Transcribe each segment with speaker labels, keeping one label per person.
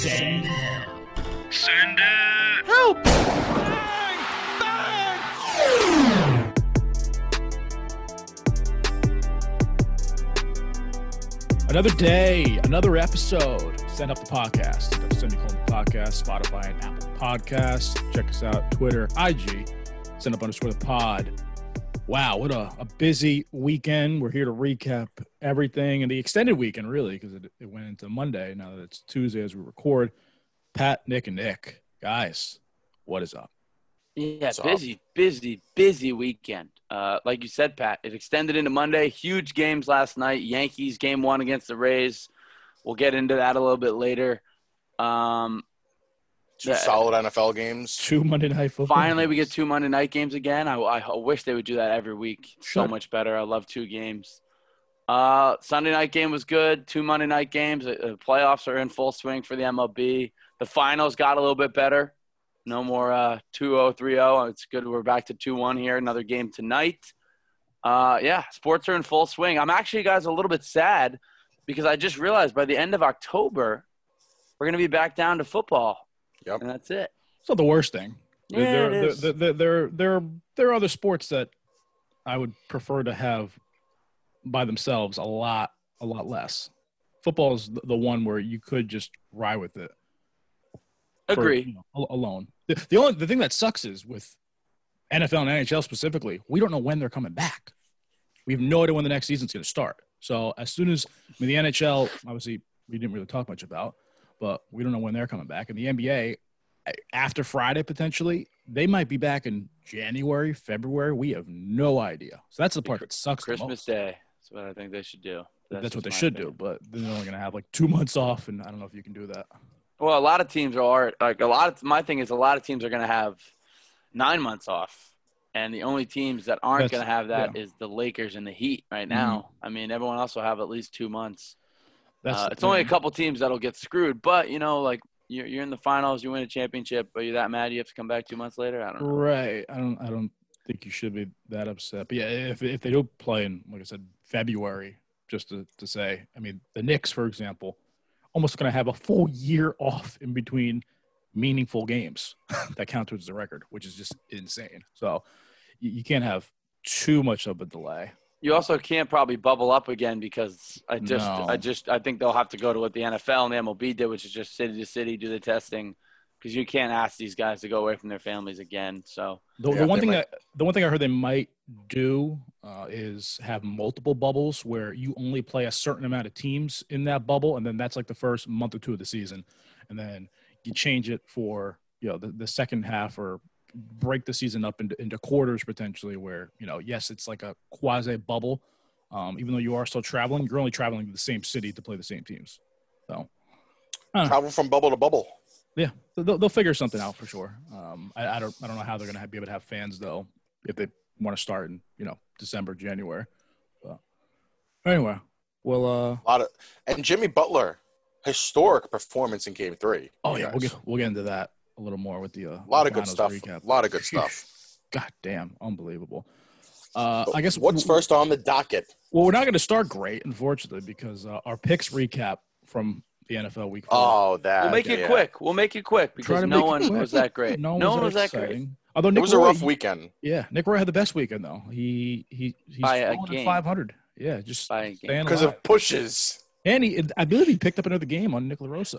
Speaker 1: Send help.
Speaker 2: Send it.
Speaker 3: Help! Bang! Bang! Another day, another episode. Send up the podcast. Semicolon the podcast, Spotify and Apple Podcasts. Check us out, Twitter, IG, send up underscore the pod. Wow, what a, a busy weekend. We're here to recap everything and the extended weekend, really, because it, it went into Monday. Now that it's Tuesday as we record. Pat, Nick, and Nick, guys, what is up?
Speaker 4: Yeah,
Speaker 5: What's up?
Speaker 4: busy, busy, busy weekend. Uh, like you said, Pat, it extended into Monday. Huge games last night. Yankees game one against the Rays. We'll get into that a little bit later. Um,
Speaker 5: Two
Speaker 4: Yeah.
Speaker 5: solid NFL games.
Speaker 3: Two Monday Night Football.
Speaker 4: finally, we get two Monday night games again. I, I wish they would do that every week. So much better. I love two games. Uh, Sunday night game was good. Two Monday night games. Uh, uh, playoffs are in full swing for the MLB. The finals got a little bit better. No more uh, 2-0, 3-0. It's good. We're back to 2-1 here. Another game tonight. Uh, yeah, sports are in full swing. I'm actually, guys, a little bit sad because I just realized by the end of October, we're going to be back down to football.
Speaker 5: Yep.
Speaker 4: And that's it.
Speaker 3: It's not the worst thing.
Speaker 4: Yeah,
Speaker 3: there,
Speaker 4: it is.
Speaker 3: There, there, there, there, there are other sports that I would prefer to have by themselves a lot, a lot less. Football is the- the one where you could just ride with it. for,
Speaker 4: Agree.
Speaker 3: you know, alone. The, the only the thing that sucks is with NFL and NHL specifically, we don't know when they're coming back. We have no idea when the next season's going to start. So as soon as I mean, the NHL, obviously, we didn't really talk much about, but we don't know when they're coming back. And the NBA, after Friday potentially, they might be back in January, February. We have no idea. So that's the part that sucks.
Speaker 4: Christmas. Day. That's what I think they should do.
Speaker 3: That's, what they should
Speaker 4: opinion.
Speaker 3: do, but then they're only going to have like two months off, and I don't know if you can do that.
Speaker 4: Well, a lot of teams are like a lot of my thing is a lot of teams are going to have nine months off, and the only teams that aren't going to have that is
Speaker 3: yeah.
Speaker 4: the Lakers and the Heat right mm-hmm. now. I mean, everyone else will have at least two months.
Speaker 3: That's
Speaker 4: Uh, it's only a couple teams that'll get screwed, but you know, like you're, you're in the finals, you win a championship, but you're that mad you have to come back two months later. I don't know.
Speaker 3: Right. I don't. I don't think you should be that upset. But yeah, if if they don't play in, like I said, February, just to, to say, I mean, the Knicks, for example, almost going to have a full year off in between meaningful games that count towards the record, which is just insane. So you, you can't have too much of a delay.
Speaker 4: You also can't probably bubble up again because I just,
Speaker 3: No.
Speaker 4: I just, I think they'll have to go to what the NFL and the MLB did, which is just city to city do the testing, because you can't ask these guys to go away from their families again. So
Speaker 3: The,
Speaker 5: Yeah,
Speaker 3: the one thing
Speaker 5: might-
Speaker 3: that the one thing I heard they might do uh, is have multiple bubbles where you only play a certain amount of teams in that bubble, and then that's like the first month or two of the season, and then you change it for you know the, the second half or break the season up into, into quarters potentially where you know yes it's like a quasi bubble um, even though you are still traveling you're only traveling to the same city to play the same teams so
Speaker 5: Travel from bubble to bubble.
Speaker 3: yeah, they'll, they'll figure something out for sure. Um, I, I don't I don't know how they're gonna have, be able to have fans though if they want to start in you know December January. But anyway, well, uh,
Speaker 5: A lot of and Jimmy Butler, historic performance in Game Three.
Speaker 3: oh yeah, we'll get we'll get into that a little more with the uh,
Speaker 5: a lot of good stuff.
Speaker 3: recap.
Speaker 5: A lot of good stuff.
Speaker 3: God damn, unbelievable. Uh, I guess
Speaker 5: what's first on the docket?
Speaker 3: Well, we're not going to start great, unfortunately, because uh, our picks recap from the NFL Week Four.
Speaker 5: Oh, that.
Speaker 4: we'll make it
Speaker 5: yeah.
Speaker 4: quick. We'll make it quick because no one
Speaker 3: quick.
Speaker 4: was that great.
Speaker 3: No,
Speaker 4: No,
Speaker 3: one
Speaker 4: one was that great.
Speaker 3: Although Nick
Speaker 5: It was a rough
Speaker 3: he-
Speaker 5: weekend.
Speaker 3: Yeah, Nick Roy had the best weekend though. He he he's
Speaker 4: By a game.
Speaker 3: 500. Yeah, just
Speaker 4: By a game.
Speaker 3: staying
Speaker 5: Because of pushes.
Speaker 3: and he, I believe he picked up another game on Nick LaRosa.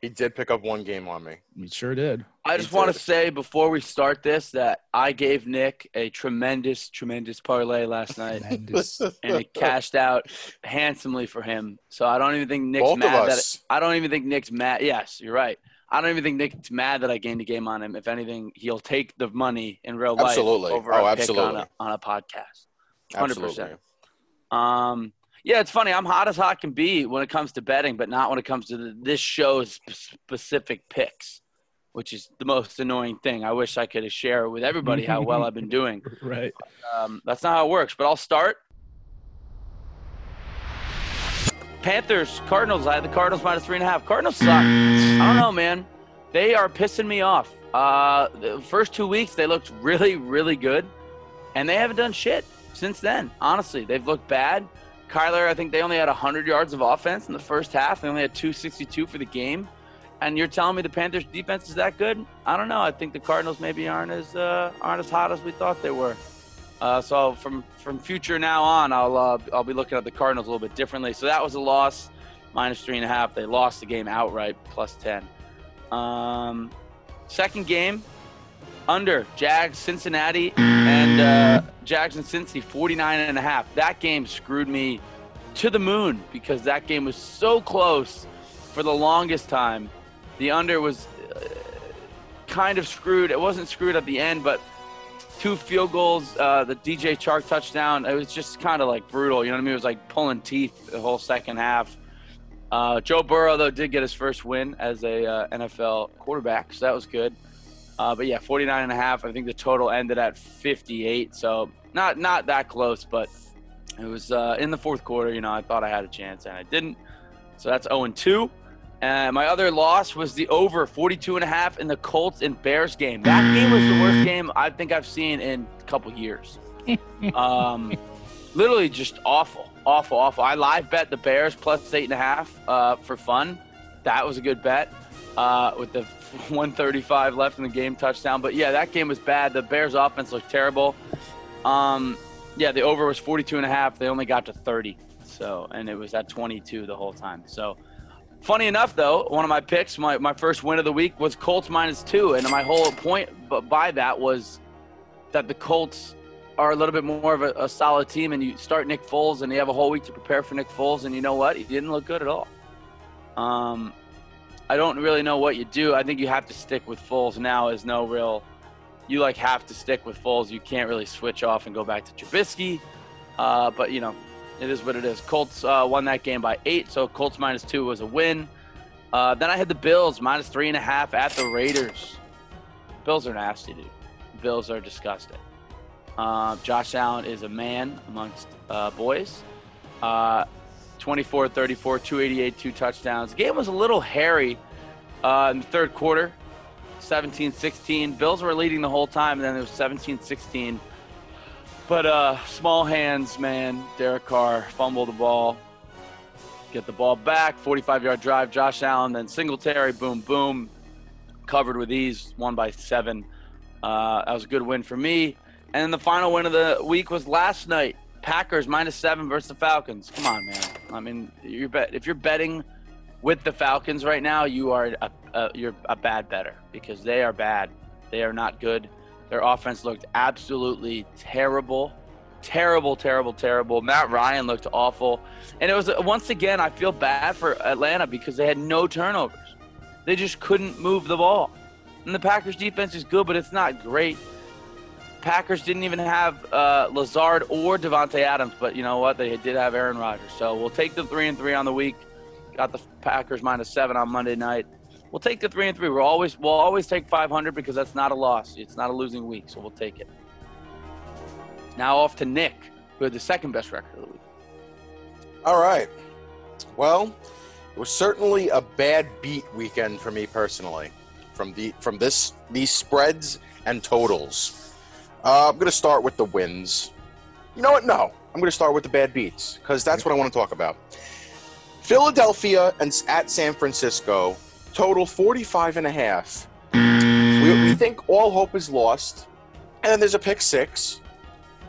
Speaker 5: He did pick up one game on me.
Speaker 3: He sure did.
Speaker 4: I just want to say before we start this that I gave Nick a tremendous, tremendous parlay last night.
Speaker 3: Tremendous.
Speaker 4: and it cashed out handsomely for him. So I don't even think Nick's
Speaker 5: Both of
Speaker 4: mad that
Speaker 5: us.
Speaker 4: I don't even think Nick's mad. Yes, you're right. I don't even think Nick's mad that I gained a game on him. If anything, he'll take the money in real life
Speaker 5: Absolutely.
Speaker 4: over
Speaker 5: Oh,
Speaker 4: a pick on
Speaker 5: absolutely.
Speaker 4: a, on a podcast. 100%.
Speaker 5: Absolutely.
Speaker 4: Um, yeah, it's funny. I'm hot as hot can be when it comes to betting, but not when it comes to the, this show's specific picks, which is the most annoying thing. I wish I could share with everybody how well I've been doing.
Speaker 3: right.
Speaker 4: Um, that's not how it works, but I'll start. Panthers, Cardinals. I had the Cardinals minus three and a half. Cardinals suck. I don't know, man. They are pissing me off. Uh, the first two weeks they looked really, really good, and they haven't done shit since then. Honestly, they've looked bad. Kyler, I think they only had 100 yards of offense in the first half. They only had 262 for the game. and you're telling me the Panthers defense is that good? I don't know. I think the Cardinals maybe aren't as uh, aren't as hot as we thought they were. Uh, so from from future now on, I'll uh, I'll be looking at the Cardinals a little bit differently. So that was a loss, minus three and a half. They lost the game outright, plus ten. Um, second game, under Jags Cincinnati and uh, Jags and Cincy 49 and a half. That game screwed me to the moon because that game was so close for the longest time. The under was uh, kind of screwed. It wasn't screwed at the end, but two field goals, uh, the DJ Chark touchdown. It was just kind of like brutal. You know what I mean? It was like pulling teeth the whole second half. Uh, Joe Burrow though did get his first win as a uh, NFL quarterback, so that was good. Uh, but yeah, 49 and a half. I think the total ended at 58, so not not that close, but it was uh, in the fourth quarter. You know, I thought I had a chance and I didn't. So that's 0 and 2. And my other loss was the over 42 and a half in the Colts and Bears game. That game was the worst game I think I've seen in a couple years. um, literally just awful, awful, awful. I live bet the Bears plus eight and a half uh, for fun. That was a good bet uh, with the 135 left in the game touchdown. But yeah, that game was bad. The Bears offense looked terrible. Um, yeah, the over was 42 and a half. They only got to 30. So, and it was at 22 the whole time. So, funny enough, though, one of my picks, my, my first win of the week was Colts minus two. And my whole point by that was that the Colts are a little bit more of a, a solid team. And you start Nick Foles, and you have a whole week to prepare for Nick Foles. And you know what? He didn't look good at all. Um, I don't really know what you do. I think you have to stick with Foles now. Is no real. You like have to stick with Foles. You can't really switch off and go back to Trubisky. Uh, but you know, it is what it is. Colts uh, won that game by eight, so Colts minus two was a win. Uh, then I had the Bills minus three and a half at the Raiders. Bills are nasty, dude. Bills are disgusting. Uh, Josh Allen is a man amongst uh, boys. Uh, 24 34, 288, two touchdowns. The game was a little hairy uh, in the third quarter 17 16. Bills were leading the whole time, and then it was 17 16. But uh, small hands, man. Derek Carr fumbled the ball, get the ball back, 45 yard drive. Josh Allen, then Singletary, boom, boom, covered with ease, one by seven. Uh, that was a good win for me. And then the final win of the week was last night. Packers minus seven versus the Falcons. Come on, man. I mean, you bet if you're betting with the Falcons right now, you are a, a, you're a bad better because they are bad. They are not good. Their offense looked absolutely terrible, terrible, terrible, terrible. Matt Ryan looked awful, and it was once again I feel bad for Atlanta because they had no turnovers. They just couldn't move the ball. And the Packers defense is good, but it's not great. Packers didn't even have uh, Lazard or Davante Adams, but you know what? They did have Aaron Rodgers. So we'll take the three and three on the week. Got the Packers minus seven on Monday night. We'll take the three and three. We'll always we'll always take 500 because that's not a loss. It's not a losing week, so we'll take it. Now off to Nick, who had the second best record of the week.
Speaker 5: All right. Well, it was certainly a bad beat weekend for me personally, from the from this these spreads and totals. Uh, I'm going to start with the wins. You know what? No, I'm going to start with the bad beats because that's what I want to talk about. Philadelphia and at San Francisco total 45 and a half. We, we think all hope is lost, and then there's a pick six,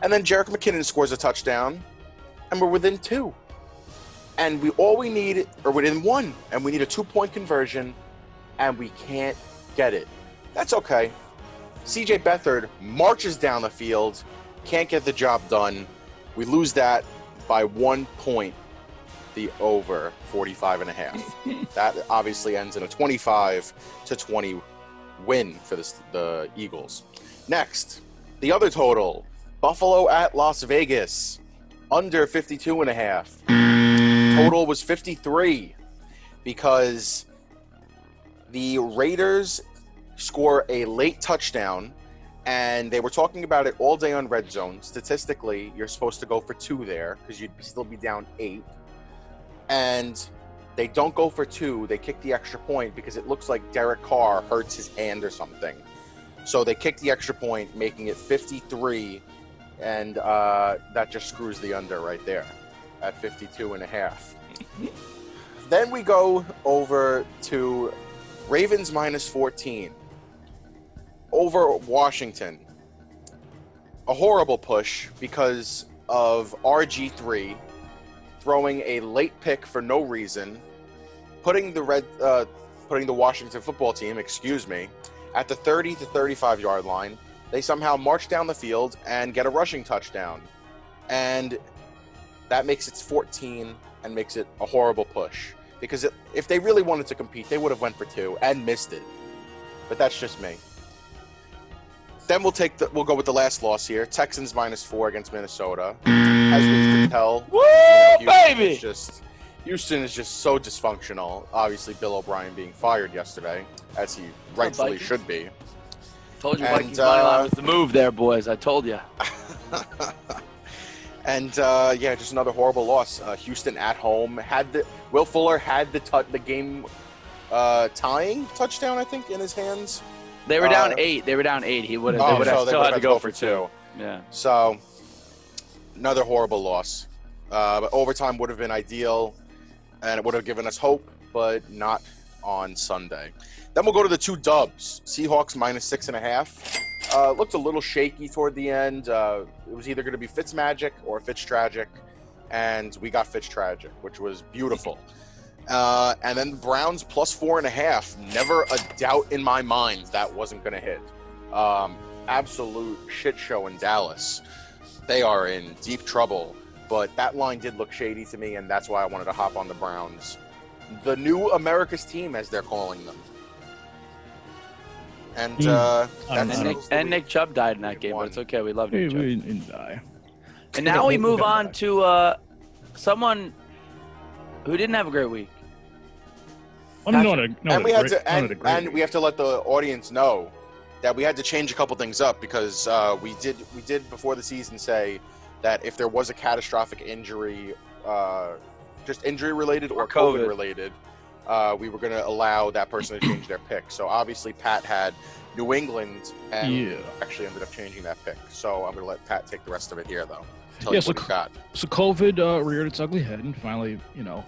Speaker 5: and then Jerick McKinnon scores a touchdown, and we're within two. And we all we need, are within one, and we need a two point conversion, and we can't get it. That's okay. CJ Beathard marches down the field, can't get the job done. We lose that by one point, the over 45 and a half. that obviously ends in a 25 to 20 win for this, the Eagles. Next, the other total Buffalo at Las Vegas, under 52 and a half. Total was 53 because the Raiders score a late touchdown, and they were talking about it all day on Red Zone. Statistically, you're supposed to go for two there because you'd still be down eight. And they don't go for two. They kick the extra point because it looks like Derek Carr hurts his hand or something. So they kick the extra point, making it 53, and uh, that just screws the under right there at 52 and a half. then we go over to Ravens minus 14 over Washington. A horrible push because of RG3 throwing a late pick for no reason, putting the red, uh, putting the Washington football team, excuse me, at the 30 to 35 yard line. They somehow march down the field and get a rushing touchdown, and that makes it 14 and makes it a horrible push. Because it, if they really wanted to compete, they would have went for two and missed it. But that's just me. Then we'll take the we'll go with the last loss here. Texans minus four against Minnesota. As we can tell,
Speaker 4: Woo,
Speaker 5: you know, Houston
Speaker 4: baby!
Speaker 5: is just Houston is just so dysfunctional. Obviously, Bill O'Brien being fired yesterday, as he rightfully
Speaker 4: Vikings.
Speaker 5: should be.
Speaker 4: Told you
Speaker 5: And,
Speaker 4: Vikings
Speaker 5: uh,
Speaker 4: was the move there, boys. I told you.
Speaker 5: and uh, yeah, just another horrible loss. Uh, Houston at home had the Will Fuller had the tu- the game uh, tying touchdown, I think, in his hands.
Speaker 4: They were down
Speaker 5: Uh,
Speaker 4: eight. They were down eight. He would have.
Speaker 5: Oh,
Speaker 4: they would have
Speaker 5: so
Speaker 4: still had to go for two. Yeah.
Speaker 5: So another horrible loss. Uh, but overtime would have been ideal, and it would have given us hope, but not on Sunday. Then we'll go to the two dubs. Seahawks minus six and a half. Uh, looked a little shaky toward the end. Uh, it was either going to be Fitz Magic or Fitz Tragic, and we got Fitz Tragic, which was beautiful. Uh, and then the Browns plus four and a half. Never a doubt in my mind that wasn't going to hit. Um, absolute shit show in Dallas. They are in deep trouble. But that line did look shady to me, and that's why I wanted to hop on the Browns. The new America's team, as they're calling them. And
Speaker 3: Hmm.
Speaker 5: uh, that's
Speaker 4: And. Nick, and Nick Chubb died in that game, but it's okay. We love
Speaker 3: We,
Speaker 4: Nick Chubb.
Speaker 3: we didn't die.
Speaker 4: And now we
Speaker 3: We
Speaker 4: move on to uh, someone who didn't have a great week.
Speaker 3: I mean, not a, not
Speaker 5: and
Speaker 3: a
Speaker 5: we had
Speaker 3: great-
Speaker 5: to and, and we have to let the audience know that we had to change a couple things up because uh, we did we did before the season say that if there was a catastrophic injury, uh, just injury related or,
Speaker 4: Or
Speaker 5: COVID,
Speaker 4: COVID.
Speaker 5: related, uh, we were going to allow that person to change their pick. So obviously Pat had New England and
Speaker 3: Yeah.
Speaker 5: actually ended up changing that pick. So I'm going to let Pat take the rest of it here though. Tell
Speaker 3: Yeah,
Speaker 5: you
Speaker 3: so
Speaker 5: what he got.
Speaker 3: So COVID uh, reared its ugly head and finally, you know,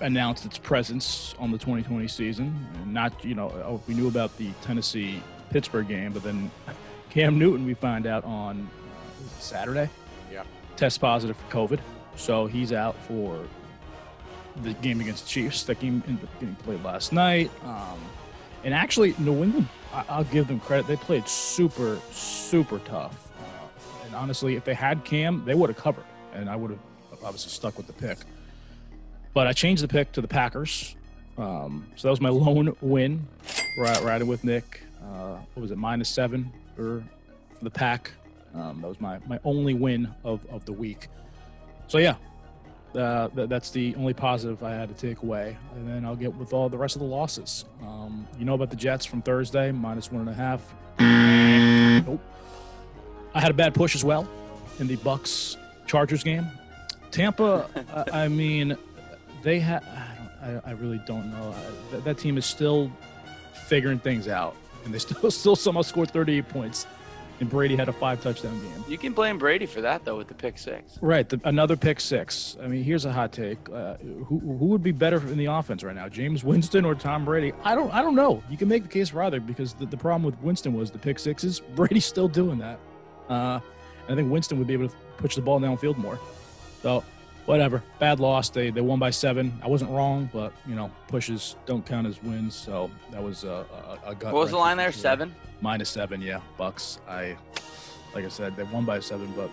Speaker 3: announced its presence on the 2020 season. Not, you know, oh, we knew about the Tennessee Pittsburgh game, but then Cam Newton, we find out on uh, Saturday,
Speaker 5: Yeah.
Speaker 3: test positive for COVID, so he's out for the game against the Chiefs. That game ended up getting played last night. Um, and actually, New England, I- I'll give them credit. They played super, super tough. Uh, and honestly, if they had Cam, they would have covered, and I would have obviously stuck with the pick. But I changed the pick to the Packers. Um, so that was my lone win, ri- riding with Nick. Uh, what was it, minus seven for, for the pack? Um, that was my, my only win of, of the week. So yeah, uh, th- that's the only positive I had to take away. And then I'll get with all the rest of the losses. Um, you know about the Jets from Thursday, minus one and a half. Nope. I had a bad push as well in the Bucks Chargers game. Tampa, I, I mean, they have. I, don't- I, I really don't know. I, that, that team is still figuring things out, and they still still somehow scored 38 points. And Brady had a five touchdown game.
Speaker 4: You can blame Brady for that though with the pick six.
Speaker 3: Right, the, another pick six. I mean, here's a hot take: uh, who who would be better in the offense right now, Jameis Winston or Tom Brady? I don't I don't know. You can make the case for either because the, the problem with Winston was the pick sixes. Brady's still doing that. Uh, and I think Winston would be able to push the ball downfield more. So, whatever. Bad loss. They they won by seven. I wasn't wrong, but you know, pushes don't count as wins. So that was a, a, a gut.
Speaker 4: What was the line there? Seven.
Speaker 3: Minus seven, yeah. Bucks. I, like I said, they won by seven, but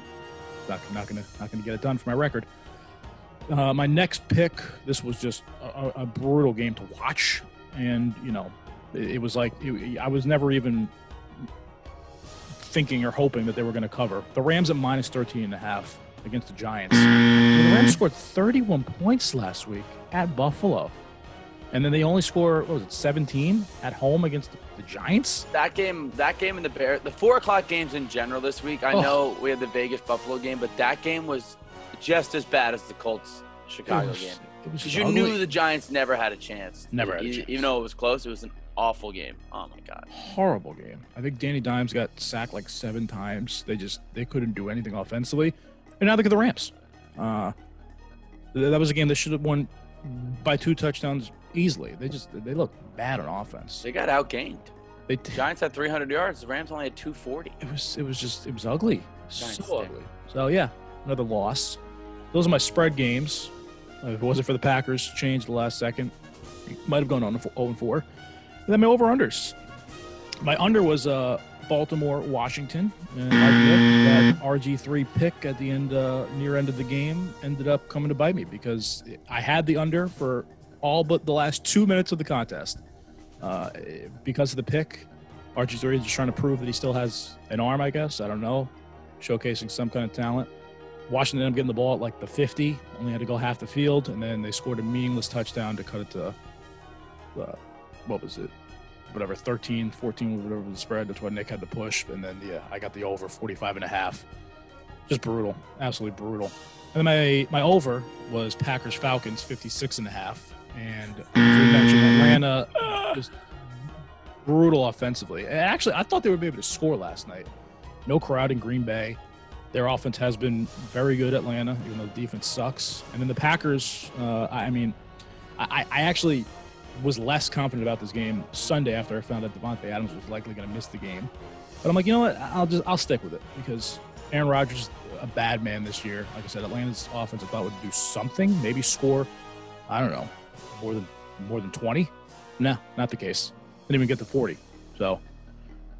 Speaker 3: not not gonna not gonna get it done for my record. Uh, my next pick. This was just a, a- a brutal game to watch, and you know, it, it was like it, I was never even thinking or hoping that they were going to cover. The Rams at minus 13 and a half against the Giants. The Rams scored 31 points last week at Buffalo. And then they only score, what was it, 17 at home against the, the Giants?
Speaker 4: That game, that game in the Bear, the four o'clock games in general this week. I
Speaker 3: Oh.
Speaker 4: know we had the Vegas Buffalo game, but that game was just as bad as the Colts Chicago
Speaker 3: was,
Speaker 4: game. Because you
Speaker 3: ugly.
Speaker 4: knew the Giants never had a chance.
Speaker 3: Never had a chance.
Speaker 4: Even though it was close, it was an awful game. Oh my god.
Speaker 3: horrible game. I think Danny Dimes got sacked like seven times. They just they couldn't do anything offensively. And now look at the Rams. Uh, th- that was a game that should have won by two touchdowns easily. They just they look bad on offense.
Speaker 4: They got outgained.
Speaker 3: They
Speaker 4: Giants had 300 yards. The Rams only had 240.
Speaker 3: it was it was just it was ugly,
Speaker 4: Giants
Speaker 3: so ugly. So yeah, another loss. Those are my spread games. Uh, if it wasn't for the Packers, changed the last second, might have gone on 0 and 4. And then my over unders. My under was uh, Baltimore Washington, and like Nick, that RG three pick at the end uh, near end of the game ended up coming to bite me because I had the under for all but the last two minutes of the contest. Uh, because of the pick, RG three is just trying to prove that he still has an arm. I guess I don't know, showcasing some kind of talent. Washington ended up getting the ball at like the 50, only had to go half the field, and then they scored a meaningless touchdown to cut it to, uh, what was it? Whatever, 13, 14, whatever the spread. That's what Nick had to push. And then, yeah, I got the over 45 and a half. Just brutal. Absolutely brutal. And then my, my over was Packers Falcons 56 and a half. And we mentioned, Atlanta just brutal offensively. And Actually, I thought they would be able to score last night. No crowd in Green Bay. Their offense has been very good, Atlanta, even though the defense sucks. And then the Packers, uh, I mean, I, I actually was less confident about this game Sunday after I found out Davante Adams was likely going to miss the game. But I'm like, you know what? I'll just I'll stick with it because Aaron Rodgers is a bad man this year. Like I said, Atlanta's offense I thought would do something, maybe score. I don't know, more than more than 20. No, not the case. Didn't even get to 40. So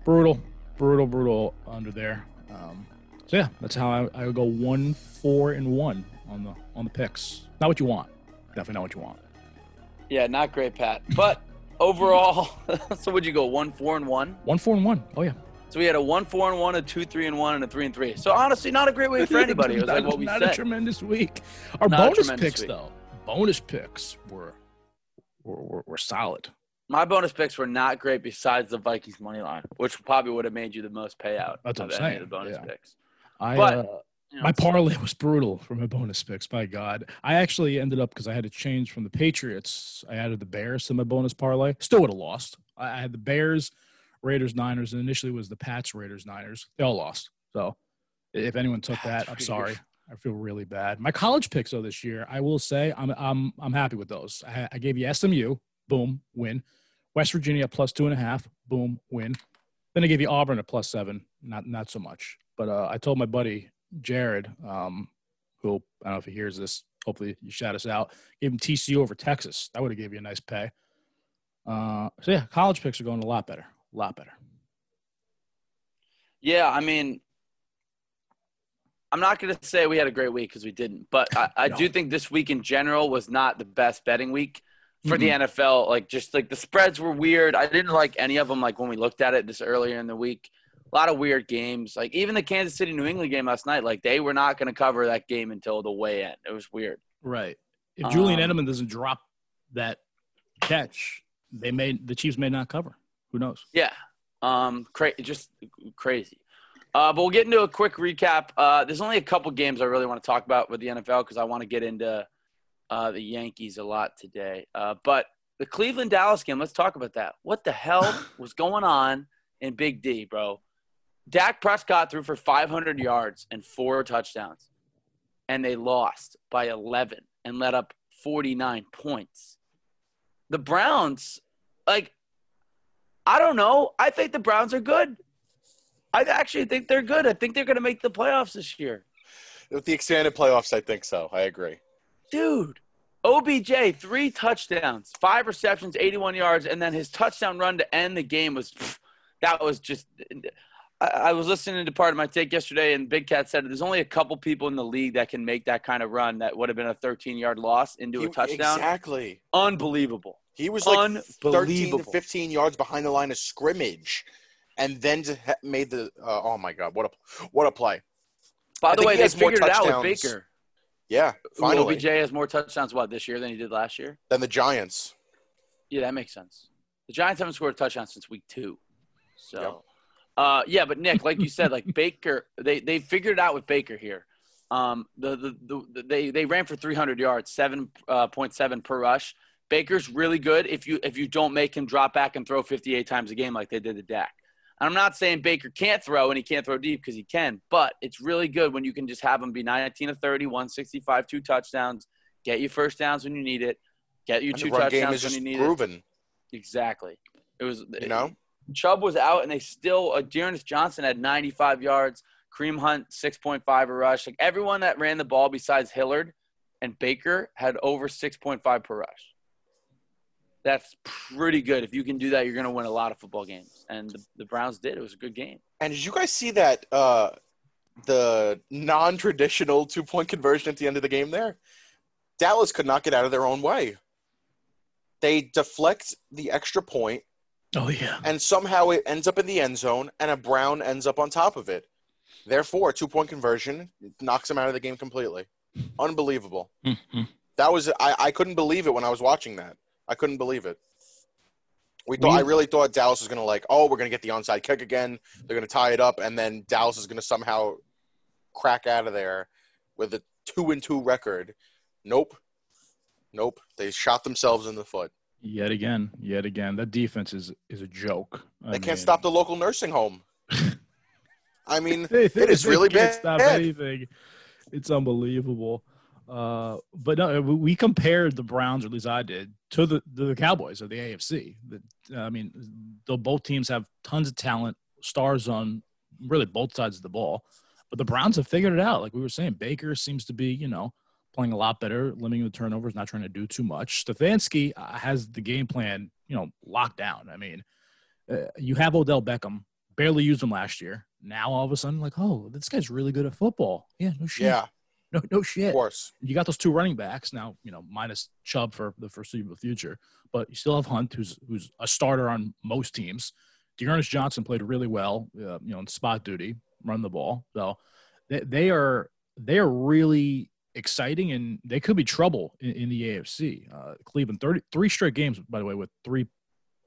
Speaker 3: brutal, brutal, brutal under there. Um, so yeah, that's how I, I go one, four, and one on the on the picks. Not what you want. Definitely not what you want.
Speaker 4: Yeah, not great, Pat. But overall, so would you go one four and one?
Speaker 3: One, four, and one. Oh yeah.
Speaker 4: So we had a one four and one, a two three and one, and a three and three. So honestly, not a great week for anybody. It was like
Speaker 3: Not-
Speaker 4: what we
Speaker 3: not
Speaker 4: said.
Speaker 3: a tremendous week. Our
Speaker 4: Not
Speaker 3: bonus picks
Speaker 4: week.
Speaker 3: though, bonus picks were were, were, were solid.
Speaker 4: My bonus picks were not great besides the Vikings money line, which probably would have made you the most payout
Speaker 3: That's
Speaker 4: of
Speaker 3: what I'm
Speaker 4: any
Speaker 3: saying,
Speaker 4: of the bonus
Speaker 3: yeah.
Speaker 4: picks.
Speaker 3: I
Speaker 4: But-
Speaker 3: uh,
Speaker 4: You know,
Speaker 3: my parlay was brutal for my bonus picks. By God, I actually ended up because I had to change from the Patriots. I added the Bears to my bonus parlay. Still would have lost. I, I had the Bears, Raiders, Niners, and initially was the Pats, Raiders, Niners. They all lost. So if anyone took that, I'm sorry. I feel really bad. My college picks though this year, I will say I'm I'm I'm happy with those. I, I gave you SMU, boom, win. West Virginia plus two and a half, boom, win. Then I gave you Auburn at plus seven, not not so much. But uh, I told my buddy Jared, um, who I don't know if he hears this. Hopefully, you shout us out. Gave him TCU over Texas. That would have gave you a nice pay. Uh, so yeah, college picks are going a lot better, a lot better.
Speaker 4: Yeah, I mean, I'm not going to say we had a great week because we didn't, but I, I
Speaker 3: No.
Speaker 4: do think this week in general was not the best betting week for the NFL. Like, just like the spreads were weird. I didn't like any of them. Like when we looked at it this earlier in the week, a lot of weird games. Like even the Kansas City New England game last night, like they were not going to cover that game until the way end. It was weird.
Speaker 3: Right. If Julian
Speaker 4: Um,
Speaker 3: Edelman doesn't drop that catch, they may the Chiefs may not cover. Who knows?
Speaker 4: Yeah. Um, cra- just crazy. Uh, but we'll get into a quick recap. Uh, there's only a couple games I really want to talk about with the NFL because I want to get into uh, the Yankees a lot today. Uh, but the Cleveland Dallas game, let's talk about that. What the hell was going on in Big D, bro? Dak Prescott threw for 500 yards and four touchdowns, and they lost by 11 and let up 49 points. The Browns, like, I don't know. I think the Browns are good. I actually think they're good. I think they're going to make the playoffs this year.
Speaker 5: With the expanded playoffs, I think so. I agree.
Speaker 4: Dude, OBJ, three touchdowns, five receptions, 81 yards, and then his touchdown run to end the game was pff, that was just. I, I was listening to Pardon My Take yesterday, and Big Cat said there's only a couple people in the league that can make that kind of run that would have been a 13 yard loss into a touchdown.
Speaker 5: Exactly.
Speaker 4: Unbelievable.
Speaker 5: He was like 13 to 15 yards behind the line of scrimmage, and then made the. Uh, oh my God! What a what a play!
Speaker 4: By the way,
Speaker 5: he
Speaker 4: they
Speaker 5: more
Speaker 4: figured it out with
Speaker 5: touchdowns
Speaker 4: Baker.
Speaker 5: Yeah, finally.
Speaker 4: OBJ has more touchdowns what this year than he did last year.
Speaker 5: Than the Giants.
Speaker 4: Yeah, that makes sense. The Giants haven't scored a touchdown since week two. So. Uh, yeah, but Nick, like you said, like Baker, they they figured it out with Baker here. Um, the, the, the they they ran for 300 yards, seven uh, point seven per rush. Baker's really good if you if you don't make him drop back and throw 58 times a game like they did to Dak. And I'm not saying Baker can't throw and he can't throw deep because he can, but it's really good when you can just have him be 19 to 30, 165, two touchdowns, get you first downs when you need it. Get you two
Speaker 5: the run game
Speaker 4: touchdowns when you need it.
Speaker 5: proven.
Speaker 4: Exactly. It was
Speaker 5: You know,
Speaker 4: Chubb was out, and they still. Uh, D'Ernest Johnson had 95 yards. Kareem Hunt 6.5 a rush. Like everyone that ran the ball besides Hilliard and Baker had over 6.5 per rush. That's pretty good. If you can do that, you're going to win a lot of football games. And the, the Browns did. It was a good game.
Speaker 5: and did you guys see that uh, the non-traditional two-point conversion at the end of the game? There, Dallas could not get out of their own way. They deflect the extra point,
Speaker 3: Oh yeah.
Speaker 5: and somehow it ends up in the end zone, and a Brown ends up on top of it. Therefore, a two-point conversion knocks them out of the game completely. Unbelievable.
Speaker 3: Mhm.
Speaker 5: That was I, I couldn't believe it when I was watching that. I couldn't believe it. We thought
Speaker 3: We-
Speaker 5: I really thought Dallas was gonna like, oh, we're gonna get the onside kick again. They're gonna tie it up, and then Dallas is gonna somehow crack out of there with a two and two record. Nope, nope. They shot themselves in the foot.
Speaker 3: Yet again, yet again, that defense is is a joke. I
Speaker 5: They can't stop the local nursing home. I mean,
Speaker 3: They-
Speaker 5: it is
Speaker 3: they
Speaker 5: really
Speaker 3: can't
Speaker 5: bad.
Speaker 3: Stop anything. It's unbelievable. Uh, but no, we- compared the Browns, or at least I did, to the the Cowboys of the AFC. The, I mean, though both teams have tons of talent, stars on really both sides of the ball, but the Browns have figured it out. Like we were saying, Baker seems to be, you know, playing a lot better, limiting the turnovers, not trying to do too much. Stefanski uh, has the game plan, you know, locked down. I mean, uh, you have Odell Beckham, barely used him last year. Now all of a sudden, like, oh, this guy's really good at football. Yeah, no shit.
Speaker 5: Yeah,
Speaker 3: No, no shit.
Speaker 5: of course.
Speaker 3: You got those two running backs now, you know, minus Chubb for the foreseeable future, but you still have Hunt, who's who's a starter on most teams. D'Ernest Johnson played really well, uh, you know, in spot duty, run the ball. So they, they are they are really exciting, and they could be trouble in, in the AFC. Uh, Cleveland, 30, three straight games, by the way, with three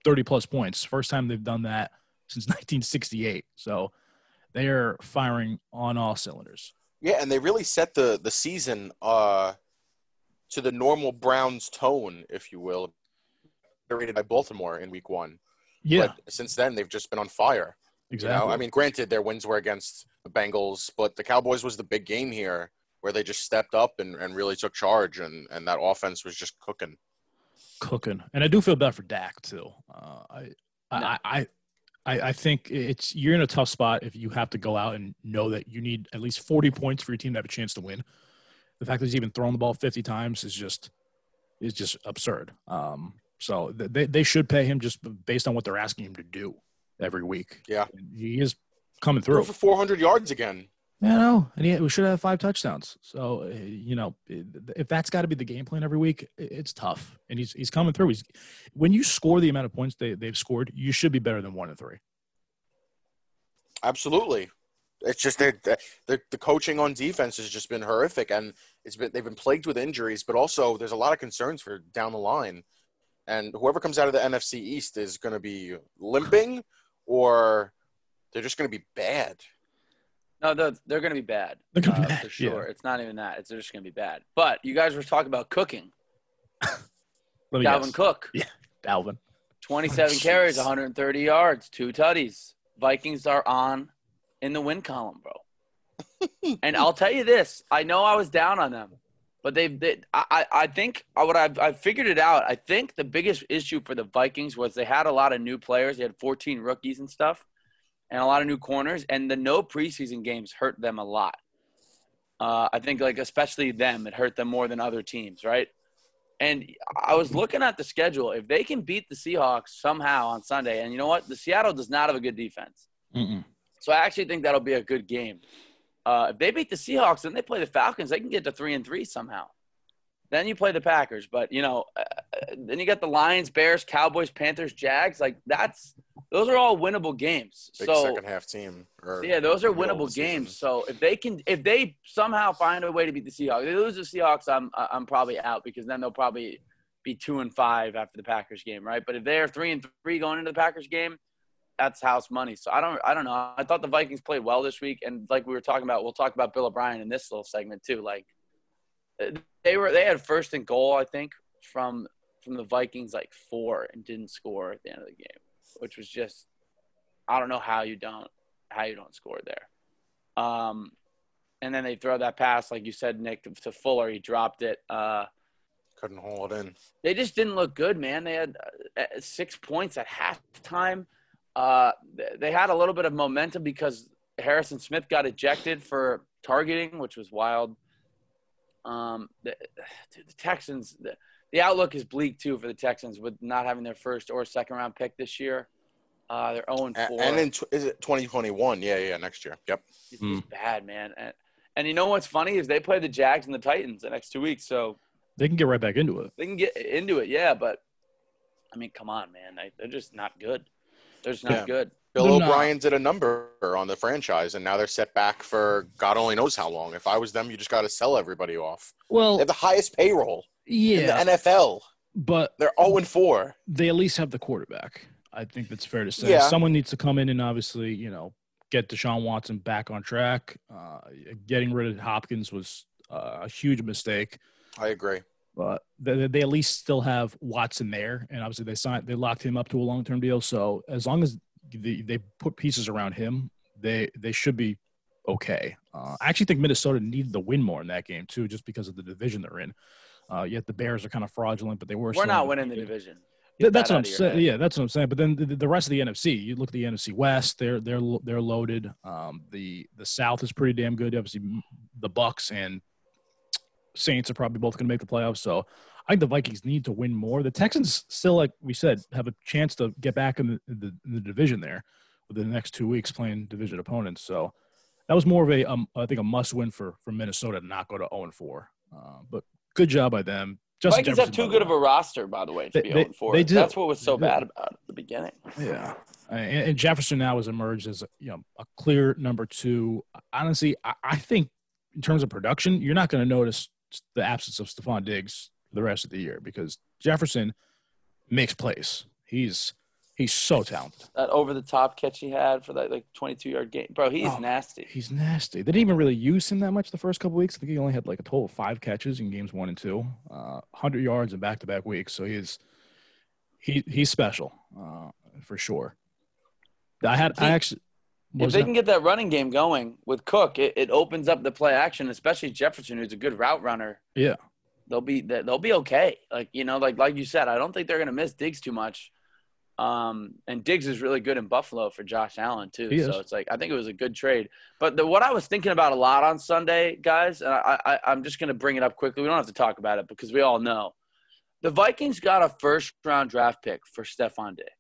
Speaker 3: 30 plus points. First time they've done that since 1968. So they are firing on all cylinders.
Speaker 5: Yeah, and they really set the the season uh, to the normal Browns tone, if you will. They're rated by Baltimore in Week One.
Speaker 3: Yeah,
Speaker 5: But since then, they've just been on fire.
Speaker 3: exactly.
Speaker 5: You know, I mean, granted, their wins were against the Bengals, but the Cowboys was the big game here, where they just stepped up and, and really took charge, and and that offense was just cooking.
Speaker 3: cooking, and I do feel bad for Dak too. Uh, I,
Speaker 4: No.
Speaker 3: I, I, I, I think it's you're in a tough spot if you have to go out and know that you need at least 40 points for your team to have a chance to win. The fact that he's even thrown the ball 50 times is just is just absurd. Um, so they they should pay him just based on what they're asking him to do every week.
Speaker 5: Yeah.
Speaker 3: He is coming
Speaker 5: Threw
Speaker 3: through.
Speaker 5: for 400 yards again.
Speaker 3: Yeah, know, and he, we should have five touchdowns. So uh, you know, if that's got to be the game plan every week, it's tough. And he's he's coming through. He's when you score the amount of points they they've scored, you should be better than one and three.
Speaker 5: Absolutely. It's just that the, the, the coaching on defense has just been horrific, and it's been they've been plagued with injuries, but also there's a lot of concerns for down the line. And whoever comes out of the NFC East is going to be limping, or they're just going to be bad.
Speaker 4: No, they're, they're going to be bad.
Speaker 3: They're gonna be
Speaker 4: uh,
Speaker 3: bad,
Speaker 4: for sure.
Speaker 3: yeah.
Speaker 4: It's not even that. It's they're just going to be bad. But you guys were talking about cooking.
Speaker 3: Let me
Speaker 4: Dalvin
Speaker 3: guess.
Speaker 4: Cook,
Speaker 3: Dalvin.
Speaker 4: 27
Speaker 5: Oh,
Speaker 4: carries, 130 yards, two tutties. Vikings are on in the win column, bro. and I'll tell you this: I know I was down on them, but they've. They, I, I I think what I've, I've figured it out. I think the biggest issue for the Vikings was they had a lot of new players. They had 14 rookies and stuff, and a lot of new corners. And the no preseason games hurt them a lot. Uh, I think, like especially them, it hurt them more than other teams, right? And I was looking at the schedule. If they can beat the Seahawks somehow on Sunday, and you know what, the Seattle does not have a good defense.
Speaker 3: Mm-mm.
Speaker 4: So I actually think that'll be a good game. Uh, if they beat the Seahawks and they play the Falcons, they can get to three and three somehow. Then you play the Packers, but you know, uh, uh, then you got the Lions, Bears, Cowboys, Panthers, Jags. Like that's those are all winnable games.
Speaker 5: Big
Speaker 4: so
Speaker 5: second half team.
Speaker 4: Yeah, those are winnable games. So if they can, if they somehow find a way to beat the Seahawks, if they lose the Seahawks, I'm I'm probably out because then they'll probably be two and five after the Packers game, right? But if they're three and three going into the Packers game, that's house money. So I don't I don't know. I thought the Vikings played well this week, and like we were talking about, we'll talk about Bill O'Brien in this little segment too. Like uh, they were they had first and goal, I think, from from the Vikings like four and didn't score at the end of the game, which was just I don't know how you don't how you don't score there. Um, and then they throw that pass, like you said, Nick, to, Fuller. He dropped it. Uh,
Speaker 5: Couldn't hold it in.
Speaker 4: They just didn't look good, man. They had uh, uh, six points at halftime. Uh, they had a little bit of momentum because Harrison Smith got ejected for targeting, which was wild. Um, the, dude, the Texans, the, the outlook is bleak too for the Texans with not having their first or second round pick this year. Uh, they're 0
Speaker 5: A-
Speaker 4: 4.
Speaker 5: And then tw- is it 2021? Yeah, yeah, next year. Yep.
Speaker 4: It's just bad, man. And, and you know what's funny is they play the Jags and the Titans the next two weeks, so
Speaker 3: They can get right back into it.
Speaker 4: they can get into it. Yeah, but I mean, come on, man. They, they're just not good. They're just not
Speaker 5: Yeah.
Speaker 4: good.
Speaker 5: Bill
Speaker 3: They're not.
Speaker 5: O'Brien did a number on the franchise, and now they're set back for God only knows how long. If I was them, you just got to sell everybody off. They
Speaker 3: Well,
Speaker 5: have the highest payroll
Speaker 3: yeah,
Speaker 5: in the NFL.
Speaker 3: but
Speaker 5: They're 0 and 4.
Speaker 3: they at least have the quarterback. I think that's fair to say.
Speaker 5: Yeah.
Speaker 3: Someone needs to come in and obviously, you know, get Deshaun Watson back on track. Uh, getting rid of Hopkins was uh, a huge mistake,
Speaker 5: I agree.
Speaker 3: but they, they at least still have Watson there, and obviously they signed, they locked him up to a long term deal. So as long as they, they put pieces around him, they they should be okay. Uh, I actually think Minnesota needed the win more in that game too, just because of the division they're in. Uh, yet the Bears are kind of fraudulent, but they were.
Speaker 4: We're not winning the
Speaker 3: division.
Speaker 4: division.
Speaker 3: Th- That's
Speaker 4: that
Speaker 3: what I'm saying.
Speaker 4: head.
Speaker 3: Yeah, that's what I'm saying. But then the, the rest of the NFC, you look at the NFC West, they're they're they're loaded. Um, the the South is pretty damn good. Obviously, the Bucks and Saints are probably both going to make the playoffs. So I think the Vikings need to win more. The Texans still, like we said, have a chance to get back in the, the, in the division there within the next two weeks playing division opponents. So that was more of a um, I think a must win for for Minnesota to not go to 0 and 4. Uh, but good job by them. Justin
Speaker 4: Vikings have
Speaker 3: Jefferson,
Speaker 4: too good of a roster, by the way, to
Speaker 3: They-
Speaker 4: be
Speaker 3: they-
Speaker 4: 0 4.
Speaker 3: they do.
Speaker 4: That's what was so bad about it at the beginning.
Speaker 3: Yeah, and, and Jefferson now has emerged as a, you know a clear number two. Honestly, I, I think in terms of production, you're not going to notice the absence of Stefon Diggs the rest of the year because Jefferson makes plays. He's he's so talented.
Speaker 4: That over the top catch he had for that like 22 yard game. Bro, he's
Speaker 3: Oh,
Speaker 4: nasty.
Speaker 3: He's nasty. They didn't even really use him that much the first couple weeks. I think he only had like a total of five catches in games one and two, uh, hundred yards in back to back weeks. So he's he he's special uh, for sure. I had I actually.
Speaker 4: If they
Speaker 3: that?
Speaker 4: can get that running game going with Cook, it, it opens up the play action, especially Jefferson, who's a good route runner.
Speaker 3: Yeah.
Speaker 4: They'll be they'll be okay. Like you know, like like you said, I don't think they're gonna miss Diggs too much. Um, and Diggs is really good in Buffalo for Josh Allen too. So it's like I think it was a good trade. But the, what I was thinking about a lot on Sunday, guys, and I, I I'm just gonna bring it up quickly. We don't have to talk about it because we all know the Vikings got a first round draft pick for Stefon Diggs.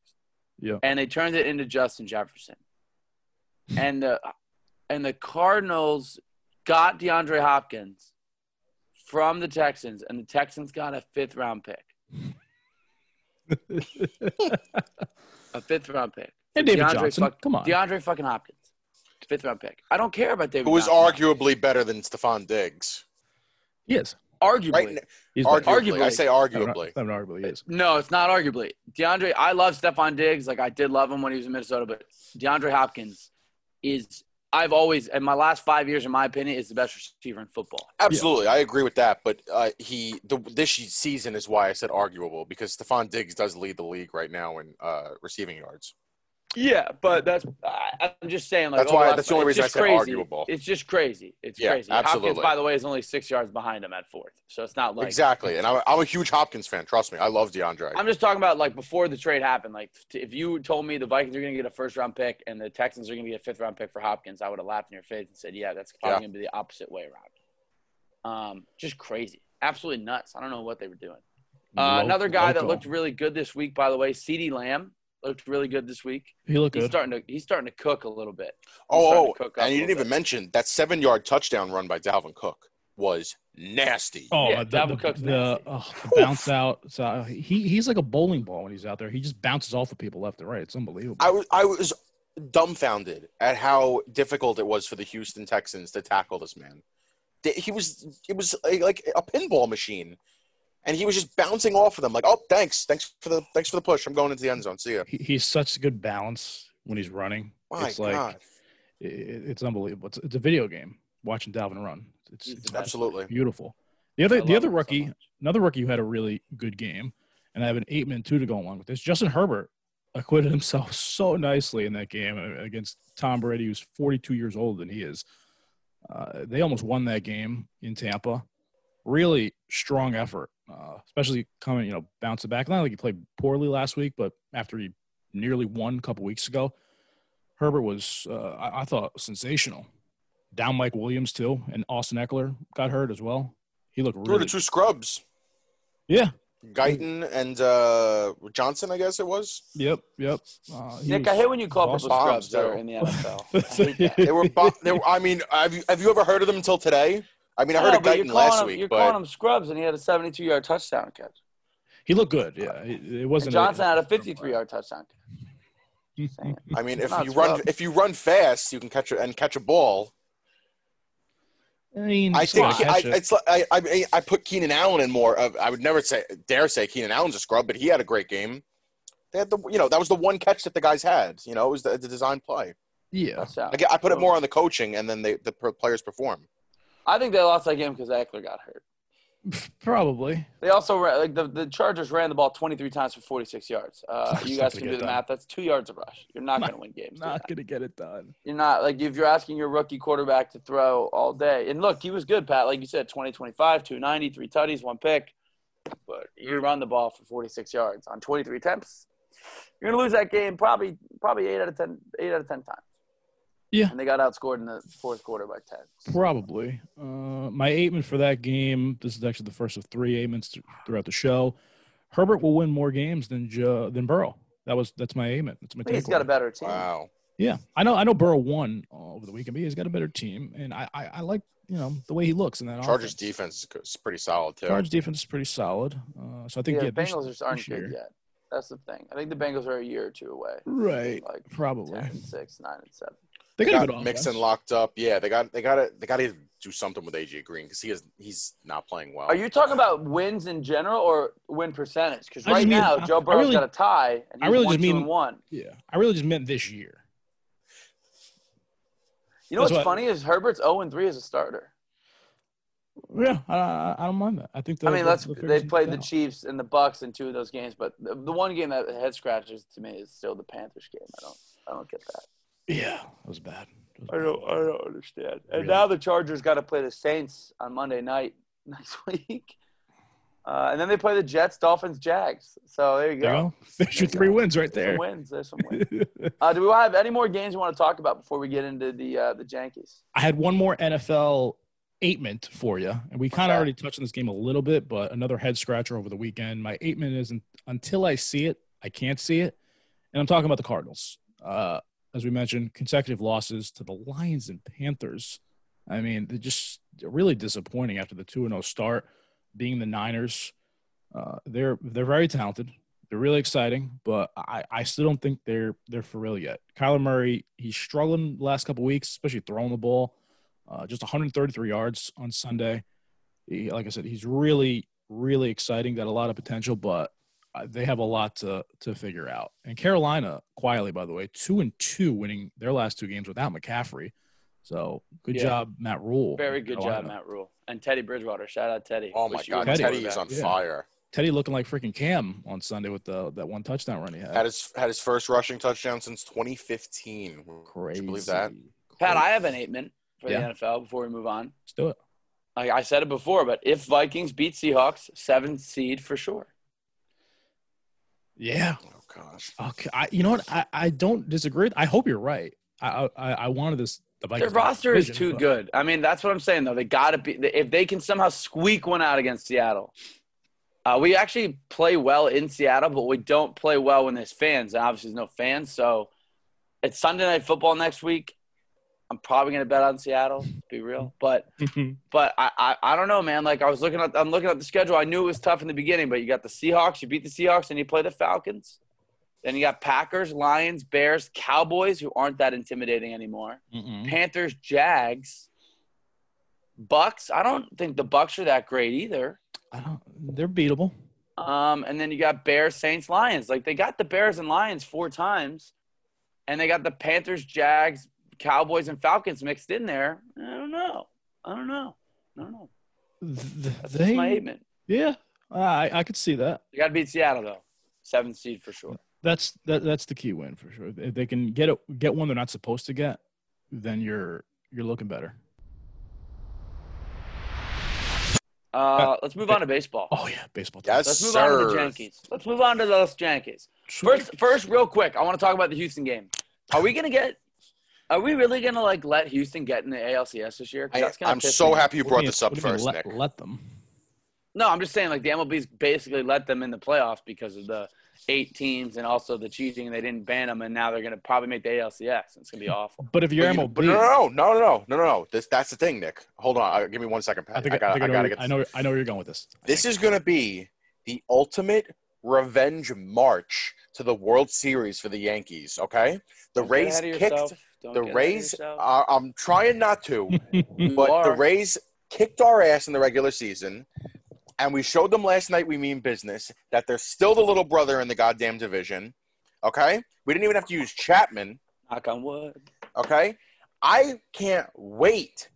Speaker 3: Yeah.
Speaker 4: And they turned it into Justin Jefferson. And the and the Cardinals got DeAndre Hopkins from the Texans, and the Texans got a fifth round pick. A fifth round pick.
Speaker 3: and David
Speaker 4: DeAndre
Speaker 3: Johnson,
Speaker 4: fuck-
Speaker 3: come on.
Speaker 4: DeAndre fucking Hopkins. Fifth round pick. I don't care about David
Speaker 5: Who was
Speaker 4: Johnson.
Speaker 5: arguably better than Stefon Diggs?
Speaker 3: he is.
Speaker 4: arguably.
Speaker 5: Right?
Speaker 3: He's
Speaker 5: Arguably.
Speaker 4: Arguably.
Speaker 5: I say
Speaker 3: I don't
Speaker 5: arguably.
Speaker 3: I don't arguably he is.
Speaker 4: No, it's not arguably. DeAndre, I love Stefon Diggs. Like I did love him when he was in Minnesota, but DeAndre Hopkins is I've always in my last five years, in my opinion, is the best receiver in football.
Speaker 5: Absolutely, I agree with that. But uh, he the, this season is why I said arguable because Stefon Diggs does lead the league right now in uh, receiving yards.
Speaker 4: Yeah, but that's I, I'm just saying. Like
Speaker 5: That's why. That's the only reason I said
Speaker 4: crazy.
Speaker 5: arguable.
Speaker 4: It's just crazy. It's
Speaker 5: Yeah,
Speaker 4: crazy. Hopkins,
Speaker 5: absolutely.
Speaker 4: by the way, is only six yards behind him at fourth, so it's not like
Speaker 5: exactly, and I'm, I'm a huge Hopkins fan. Trust me, I love DeAndre.
Speaker 4: I'm just talking about like before the trade happened. Like if you told me the Vikings are going to get a first round pick and the Texans are going to get a fifth round pick for Hopkins, I would have laughed in your face and said, "Yeah, that's probably
Speaker 5: Yeah.
Speaker 4: going to be the opposite way around." Um, just crazy, absolutely nuts. I don't know what they were doing. Uh, another guy that looked really good this week, by the way, CeeDee Lamb looked really good this week.
Speaker 3: He looked
Speaker 4: He's
Speaker 3: good.
Speaker 4: starting to he's starting to cook a little bit. He's starting
Speaker 5: oh,
Speaker 4: cook
Speaker 5: and you didn't even
Speaker 4: bit.
Speaker 5: mention that seven yard touchdown run by Dalvin Cook was nasty.
Speaker 3: Oh,
Speaker 4: Yeah,
Speaker 3: uh, the,
Speaker 4: Dalvin
Speaker 3: the,
Speaker 4: Cook's
Speaker 3: the,
Speaker 4: nasty.
Speaker 3: oh, the bounce out. So uh, he he's like a bowling ball when he's out there. He just bounces off of people left and right. It's unbelievable.
Speaker 5: I was I was dumbfounded at how difficult it was for the Houston Texans to tackle this man. He was it was like a pinball machine, and he was just bouncing off of them like, oh, thanks, thanks for the thanks for the push. I'm going into the end zone. See ya.
Speaker 3: he, he's such a good balance when he's running.
Speaker 5: My
Speaker 3: it's like
Speaker 5: God,
Speaker 3: it, it's unbelievable. It's, it's a video game watching Dalvin run. It's, it's
Speaker 5: absolutely.
Speaker 3: beautiful. The other the other
Speaker 4: him so
Speaker 3: rookie, another rookie who had a really good game, and I have an eight man two to go along with this. Justin Herbert acquitted himself so nicely in that game uh, against Tom Brady, who's 42 years older than he is. Uh, they almost won that game in Tampa. Really strong effort, uh, especially coming, you know, bouncing back. Not like he played poorly last week, but after he nearly won a couple weeks ago, Herbert was, uh, I, I thought, sensational. Down Mike Williams too, and Austin Ekeler got hurt as well. He looked really,
Speaker 5: the two scrubs,
Speaker 3: yeah,
Speaker 5: Guyton and uh, Johnson, I guess it was.
Speaker 3: yep, yep. Uh,
Speaker 4: Nick,
Speaker 3: was
Speaker 4: I hate when you call
Speaker 3: awesome.
Speaker 4: people scrubs that are in the NFL. I hate that.
Speaker 5: They were. bo- they were I mean, have you, have you ever heard of them until today? I mean, I heard
Speaker 4: No,
Speaker 5: of
Speaker 4: you're
Speaker 5: Guyton
Speaker 4: calling
Speaker 5: last
Speaker 4: him,
Speaker 5: week,
Speaker 4: You're
Speaker 5: but
Speaker 4: calling him scrubs, and he had a 72-yard touchdown catch.
Speaker 3: He looked good. Yeah, it, it wasn't.
Speaker 4: Johnson had a 53-yard touchdown catch. Saying.
Speaker 5: I mean, if
Speaker 4: Not
Speaker 5: you run
Speaker 4: scrub.
Speaker 5: if you run fast, you can catch a, and catch a ball.
Speaker 3: I mean,
Speaker 5: I think I, it's like- I, I I put Keenan Allen in more. Of, I would never say dare say Keenan Allen's a scrub, but he had a great game. They had the you know that was the one catch that the guys had. You know, it was the, the design play.
Speaker 3: yeah.
Speaker 5: I, get- I put it more on the coaching, and then they, the players perform.
Speaker 4: I think they lost that game because Ekeler got hurt.
Speaker 3: Probably.
Speaker 4: They also ran, like the, the Chargers ran the ball 23 times for 46 yards. Uh, you guys can do the
Speaker 3: done.
Speaker 4: math. That's two yards a rush. You're not
Speaker 3: Not-
Speaker 4: going to win games.
Speaker 3: Not gonna get it done.
Speaker 4: You're not like if you're asking your rookie quarterback to throw all day. And look, he was good, Pat. Like you said, 20, 25, 290, three tutties, one pick. But you run the ball for 46 yards on 23 attempts. You're gonna lose that game probably probably eight out of 10, eight out of 10 times.
Speaker 3: Yeah.
Speaker 4: And they got outscored in the fourth quarter by 10.
Speaker 3: Probably. Uh, my eight-man for that game. This is actually the first of three eight-mans th- throughout the show. Herbert will win more games than jo- than Burrow. That was that's my eight-man. That's my
Speaker 4: I he's got a better team.
Speaker 5: Wow.
Speaker 3: Yeah, I know. I know Burrow won over the weekend, but he's got a better team, and I, I, I like you know the way he looks in that.
Speaker 5: Chargers
Speaker 3: offense.
Speaker 5: defense is pretty solid too.
Speaker 3: Chargers defense is pretty solid. Uh, so I think
Speaker 4: Yeah,
Speaker 3: yeah,
Speaker 4: the Bengals just aren't
Speaker 3: this
Speaker 4: good yet. That's the thing. I think the Bengals are a year or two away.
Speaker 3: Right.
Speaker 4: Like
Speaker 3: Probably.
Speaker 4: 10 and 6, 9 and 7.
Speaker 3: They
Speaker 5: They
Speaker 3: got, a
Speaker 5: got Mixon locked up. Yeah, they got they got to they got to do something with AJ Green because he is he's not playing well.
Speaker 4: Are you talking about wins in general or win percentage? Because right
Speaker 3: mean-
Speaker 4: now,
Speaker 3: I-
Speaker 4: Joe
Speaker 3: I
Speaker 4: Burrow's
Speaker 3: really-
Speaker 4: got a tie, and
Speaker 3: I
Speaker 4: he's
Speaker 3: really
Speaker 4: one,
Speaker 3: just
Speaker 4: two,
Speaker 3: mean-
Speaker 4: and one.
Speaker 3: Yeah, I really just meant this year.
Speaker 4: You know
Speaker 3: That's
Speaker 4: what's
Speaker 3: what-
Speaker 4: funny is Herbert's 0 and 3 as a starter.
Speaker 3: Yeah, I, I, I don't mind that. I think.
Speaker 4: I mean,
Speaker 3: they'll-
Speaker 4: let's
Speaker 3: they'll
Speaker 4: they played the
Speaker 3: out.
Speaker 4: Chiefs and the Bucs in two of those games, but the, the one game that head scratches to me is still the Panthers game. I don't I don't get that.
Speaker 3: Yeah, that was bad. That was
Speaker 4: I don't I don't understand. And
Speaker 3: Really?
Speaker 4: now the Chargers got to play the Saints on Monday night next week. Uh, and then they play the Jets, Dolphins, Jags. So there you go.
Speaker 3: There's your three
Speaker 4: go.
Speaker 3: wins right
Speaker 4: There's
Speaker 3: there.
Speaker 4: some wins. There's some wins. Uh, do we have any more games you want to talk about before we get into the uh, the Yankees?
Speaker 3: I had one more NFL eight mint for you, and we kind of
Speaker 4: Okay.
Speaker 3: already touched on this game a little bit, but another head scratcher over the weekend. My eight mint isn't until I see it, I can't see it, and I'm talking about the Cardinals. Uh, as we mentioned, consecutive losses to the Lions and Panthers. I mean, they're just really disappointing after the two and zero start. Being the Niners, uh, they're they're very talented. They're really exciting, but I, I still don't think they're they're for real yet. Kyler Murray, he's struggling the last couple weeks, especially throwing the ball. Uh, just 133 yards on Sunday. He, like I said, he's really, really exciting. Got a lot of potential, but they have a lot to to figure out. And Carolina, quietly, by the way, two and two, winning their last two games without McCaffrey. So good
Speaker 4: Yeah.
Speaker 3: job, Matt Rhule.
Speaker 4: Very good job, Matt Rhule. And Teddy Bridgewater. Shout out Teddy.
Speaker 5: Oh my God,
Speaker 3: Teddy.
Speaker 5: Teddy is on
Speaker 3: Yeah.
Speaker 5: fire.
Speaker 3: Teddy looking like freaking Cam on Sunday with the that one touchdown run he had.
Speaker 5: Had his had his first rushing touchdown since 2015.
Speaker 3: Crazy.
Speaker 5: Would you believe that?
Speaker 4: Pat, I have an eight minute for
Speaker 3: Yeah.
Speaker 4: the NFL before we move on.
Speaker 3: Let's do it.
Speaker 4: Like I said it before, but if Vikings beat Seahawks, seventh seed for sure.
Speaker 3: Yeah.
Speaker 5: Oh gosh.
Speaker 3: Okay. I, you know what? I, I don't disagree. I hope you're right. I I, I wanted this. The
Speaker 4: Their
Speaker 3: Vikings to win the
Speaker 4: roster is too
Speaker 3: but-
Speaker 4: good. I mean, that's what I'm saying though. They got to be if they can somehow squeak one out against Seattle. Uh, we actually play well in Seattle, but we don't play well when there's fans. And obviously, there's no fans. So it's Sunday night football next week. I'm probably gonna bet on Seattle. To be real, but but I, I I don't know, man. Like I was looking at I'm looking at the schedule. I knew it was tough in the beginning, but you got the Seahawks. You beat the Seahawks, and you play the Falcons. Then you got Packers, Lions, Bears, Cowboys, who aren't that intimidating anymore.
Speaker 3: Mm-mm.
Speaker 4: Panthers, Jags, Bucs. I don't think the Bucs are that great either.
Speaker 3: I don't. They're beatable.
Speaker 4: Um, and then you got Bears, Saints, Lions. Like they got the Bears and Lions four times, and they got the Panthers, Jags, Cowboys, and Falcons mixed in there. I don't know. I don't know. I don't know. That's
Speaker 3: they,
Speaker 4: my statement.
Speaker 3: yeah, I I could see that.
Speaker 4: You got to beat Seattle though. Seventh seed for sure.
Speaker 3: That's that that's the key win for sure. If they can get it, get one they're not supposed to get, then you're you're looking better.
Speaker 4: Uh, let's move on to baseball.
Speaker 3: Oh yeah, baseball.
Speaker 5: Yes.
Speaker 4: Let's move on to the. Yankees. Let's move on to those Yankees. First, first, real quick, I want to talk about the Houston game. Are we gonna get? Are we really gonna like let Houston get in the ALCS this year?
Speaker 5: I, I'm so
Speaker 4: me
Speaker 5: happy you brought
Speaker 3: mean-
Speaker 5: this up
Speaker 3: what do you mean
Speaker 5: first,
Speaker 3: let,
Speaker 5: Nick.
Speaker 3: Let them.
Speaker 4: No, I'm just saying like the MLB's basically let them in the playoffs because of the eight teams and also the cheating. They didn't ban them, and now they're gonna probably make the ALCS. It's gonna be awful.
Speaker 3: But if you're
Speaker 5: But you-
Speaker 3: MLB,
Speaker 5: but no, no, no, no, no, no, no, no. This, that's the thing, Nick. Hold on. uh, Give me one second, Pat.
Speaker 3: I think I,
Speaker 5: gotta,
Speaker 3: think I,
Speaker 5: I
Speaker 3: know,
Speaker 5: gotta
Speaker 3: where-
Speaker 5: get
Speaker 3: I know. I know where you're going with this.
Speaker 5: This is going to be the ultimate revenge march to the World Series for the Yankees. Okay, the
Speaker 4: Don't get
Speaker 5: Rays
Speaker 4: ahead of
Speaker 5: kicked.
Speaker 4: yourself. Don't
Speaker 5: The
Speaker 4: get ahead of
Speaker 5: Rays.
Speaker 4: yourself.
Speaker 5: Uh, I'm trying not to,
Speaker 4: You
Speaker 5: but the. Rays kicked our ass in the regular season, and we showed them last night we mean business. That they're still the little brother in the goddamn division. Okay, we didn't even have to use Chapman.
Speaker 4: knock on wood.
Speaker 5: Okay, I can't wait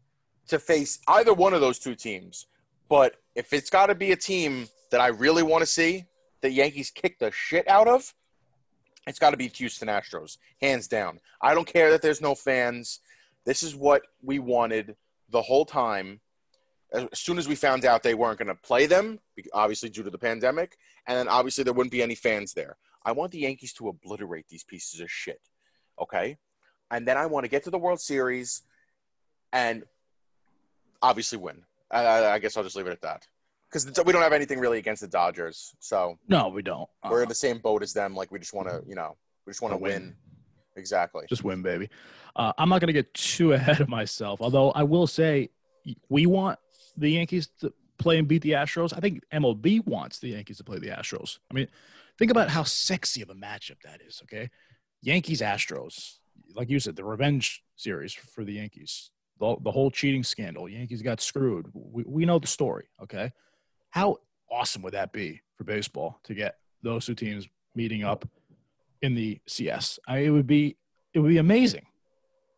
Speaker 5: to face either one of those two teams. But if it's got to be a team that I really want to see the Yankees kick the shit out of, it's got to be Houston Astros, hands down. I don't care that there's no fans. This is what we wanted the whole time. As soon as we found out they weren't going to play them, obviously due to the pandemic, and then obviously there wouldn't be any fans there. I want the Yankees to obliterate these pieces of shit. Okay? And then I want to get to the World Series and obviously win. I, I guess I'll just leave it at that. Because we don't have anything really against the Dodgers. So
Speaker 3: No, we don't.
Speaker 5: we're
Speaker 3: Uh,
Speaker 5: in the same boat as them. Like we just want to, you know, we just want to
Speaker 3: win.
Speaker 5: win. Exactly.
Speaker 3: just win, baby. Uh, I'm not going to get too ahead of myself. Although I will say, we want the Yankees to play and beat the Astros. I think MLB wants the Yankees to play the Astros. I mean, think about how sexy of a matchup that is. Okay, Yankees Astros, like you said, the revenge series for the Yankees. The, the whole cheating scandal. Yankees got screwed. We, we know the story. Okay, how awesome would that be for baseball to get those two teams meeting up in the CS? I mean, it would be it would be amazing.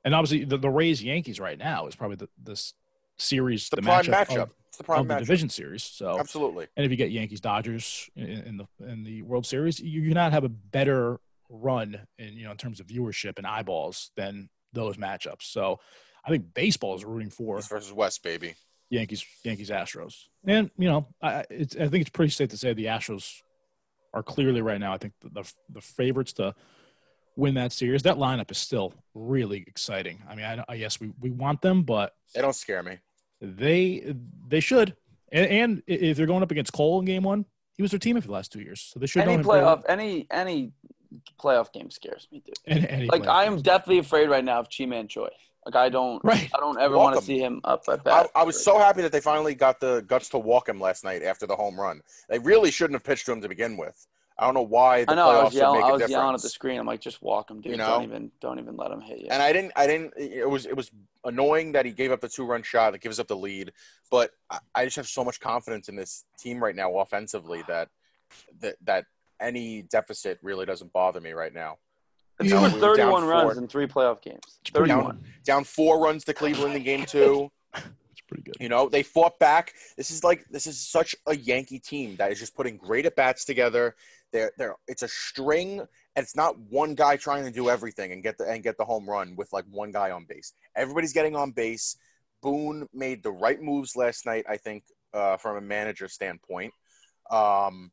Speaker 3: And obviously, the, the Rays Yankees right now is probably the this series,
Speaker 5: the,
Speaker 3: the,
Speaker 5: prime
Speaker 3: matchup,
Speaker 5: matchup.
Speaker 3: of,
Speaker 5: it's the prime
Speaker 3: of the division series. So,
Speaker 5: Absolutely.
Speaker 3: and if you get Yankees Dodgers in, in the in the World Series, you you not have a better run in you know in terms of viewership and eyeballs than those matchups. So, I think baseball is rooting for
Speaker 5: East versus West, baby.
Speaker 3: Yankees Yankees Astros, and you know I it's, I think it's pretty safe to say the Astros are clearly right now. I think the the, the favorites to win that series. That lineup is still really exciting. I mean, I, I yes we we want them, but
Speaker 5: They don't scare me.
Speaker 3: they they should. And, and if they're going up against Cole in Game One, he was their teammate for the last two years, so they should
Speaker 4: Any playoff,
Speaker 3: well.
Speaker 4: any any playoff game scares me, dude.
Speaker 3: Any, any
Speaker 4: Like I am definitely afraid right now of Ji-Man Choi. Like I don't,
Speaker 3: right.
Speaker 4: I don't ever want to see him up at
Speaker 5: I,
Speaker 4: bat.
Speaker 5: I was so happy that they finally got the guts to walk him last night after the home run. They really shouldn't have pitched to him to begin with. I don't know why the
Speaker 4: I know. I
Speaker 5: playoffs
Speaker 4: was
Speaker 5: would
Speaker 4: yelling.
Speaker 5: make
Speaker 4: I
Speaker 5: a
Speaker 4: was yelling at the screen. I'm like, just walk him, dude.
Speaker 5: You know?
Speaker 4: Don't even, don't even let him hit you.
Speaker 5: And I didn't. I didn't. It was. It was annoying that he gave up the two-run shot that gives up the lead. But I, I just have so much confidence in this team right now, offensively, that that that any deficit really doesn't bother me right now.
Speaker 4: They
Speaker 3: you know,
Speaker 4: scored
Speaker 5: down
Speaker 4: 31 runs
Speaker 5: four.
Speaker 4: in three playoff games.
Speaker 3: It's pretty
Speaker 4: 31.
Speaker 5: Down four runs to Cleveland in Game Two.
Speaker 3: It's pretty good.
Speaker 5: You know, they fought back. This is like this is such a Yankee team that is just putting great at bats together. They're they're it's a string and it's not one guy trying to do everything and get the and get the home run with like one guy on base. Everybody's getting on base. Boone made the right moves last night, I think, uh, from a manager standpoint. Um,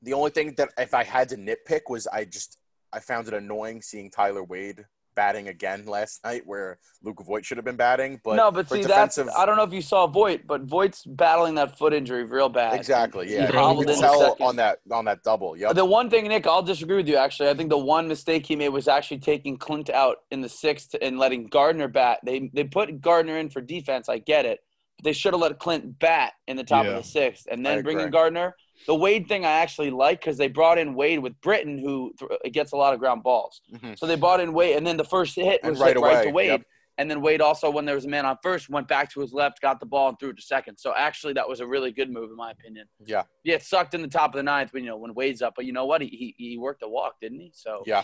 Speaker 5: the only thing that if I had to nitpick was I just I found it annoying seeing Tyler Wade batting again last night where Luke Voit should have been batting. But
Speaker 4: no, but see,
Speaker 5: defensive,
Speaker 4: that's I don't know if you saw Voit, but Voit's battling that foot injury real bad.
Speaker 5: Exactly.
Speaker 4: He
Speaker 5: Yeah, you can tell on that on that double. Yep.
Speaker 4: The one thing, Nick, I'll disagree with you. Actually, I think the one mistake he made was actually taking Clint out in the sixth and letting Gardner bat. They they put Gardner in for defense. I get it. But they should have let Clint bat in the top
Speaker 3: Yeah.
Speaker 4: of the sixth and then bring in. Gardner. The Wade thing I actually like because they brought in Wade with Britton, who th- gets a lot of ground balls.
Speaker 5: Mhm.
Speaker 4: So they brought in Wade, and then the first hit was
Speaker 5: right
Speaker 4: hit right to Wade.
Speaker 5: yep.
Speaker 4: And then Wade also, when there was a man on first, went back to his left, got the ball, and threw it to second. So actually, that was a really good move in my opinion.
Speaker 5: Yeah.
Speaker 4: Yeah, it sucked in the top of the ninth when you know when Wade's up, but you know what? He he, he worked a walk, didn't he? So
Speaker 5: Yeah.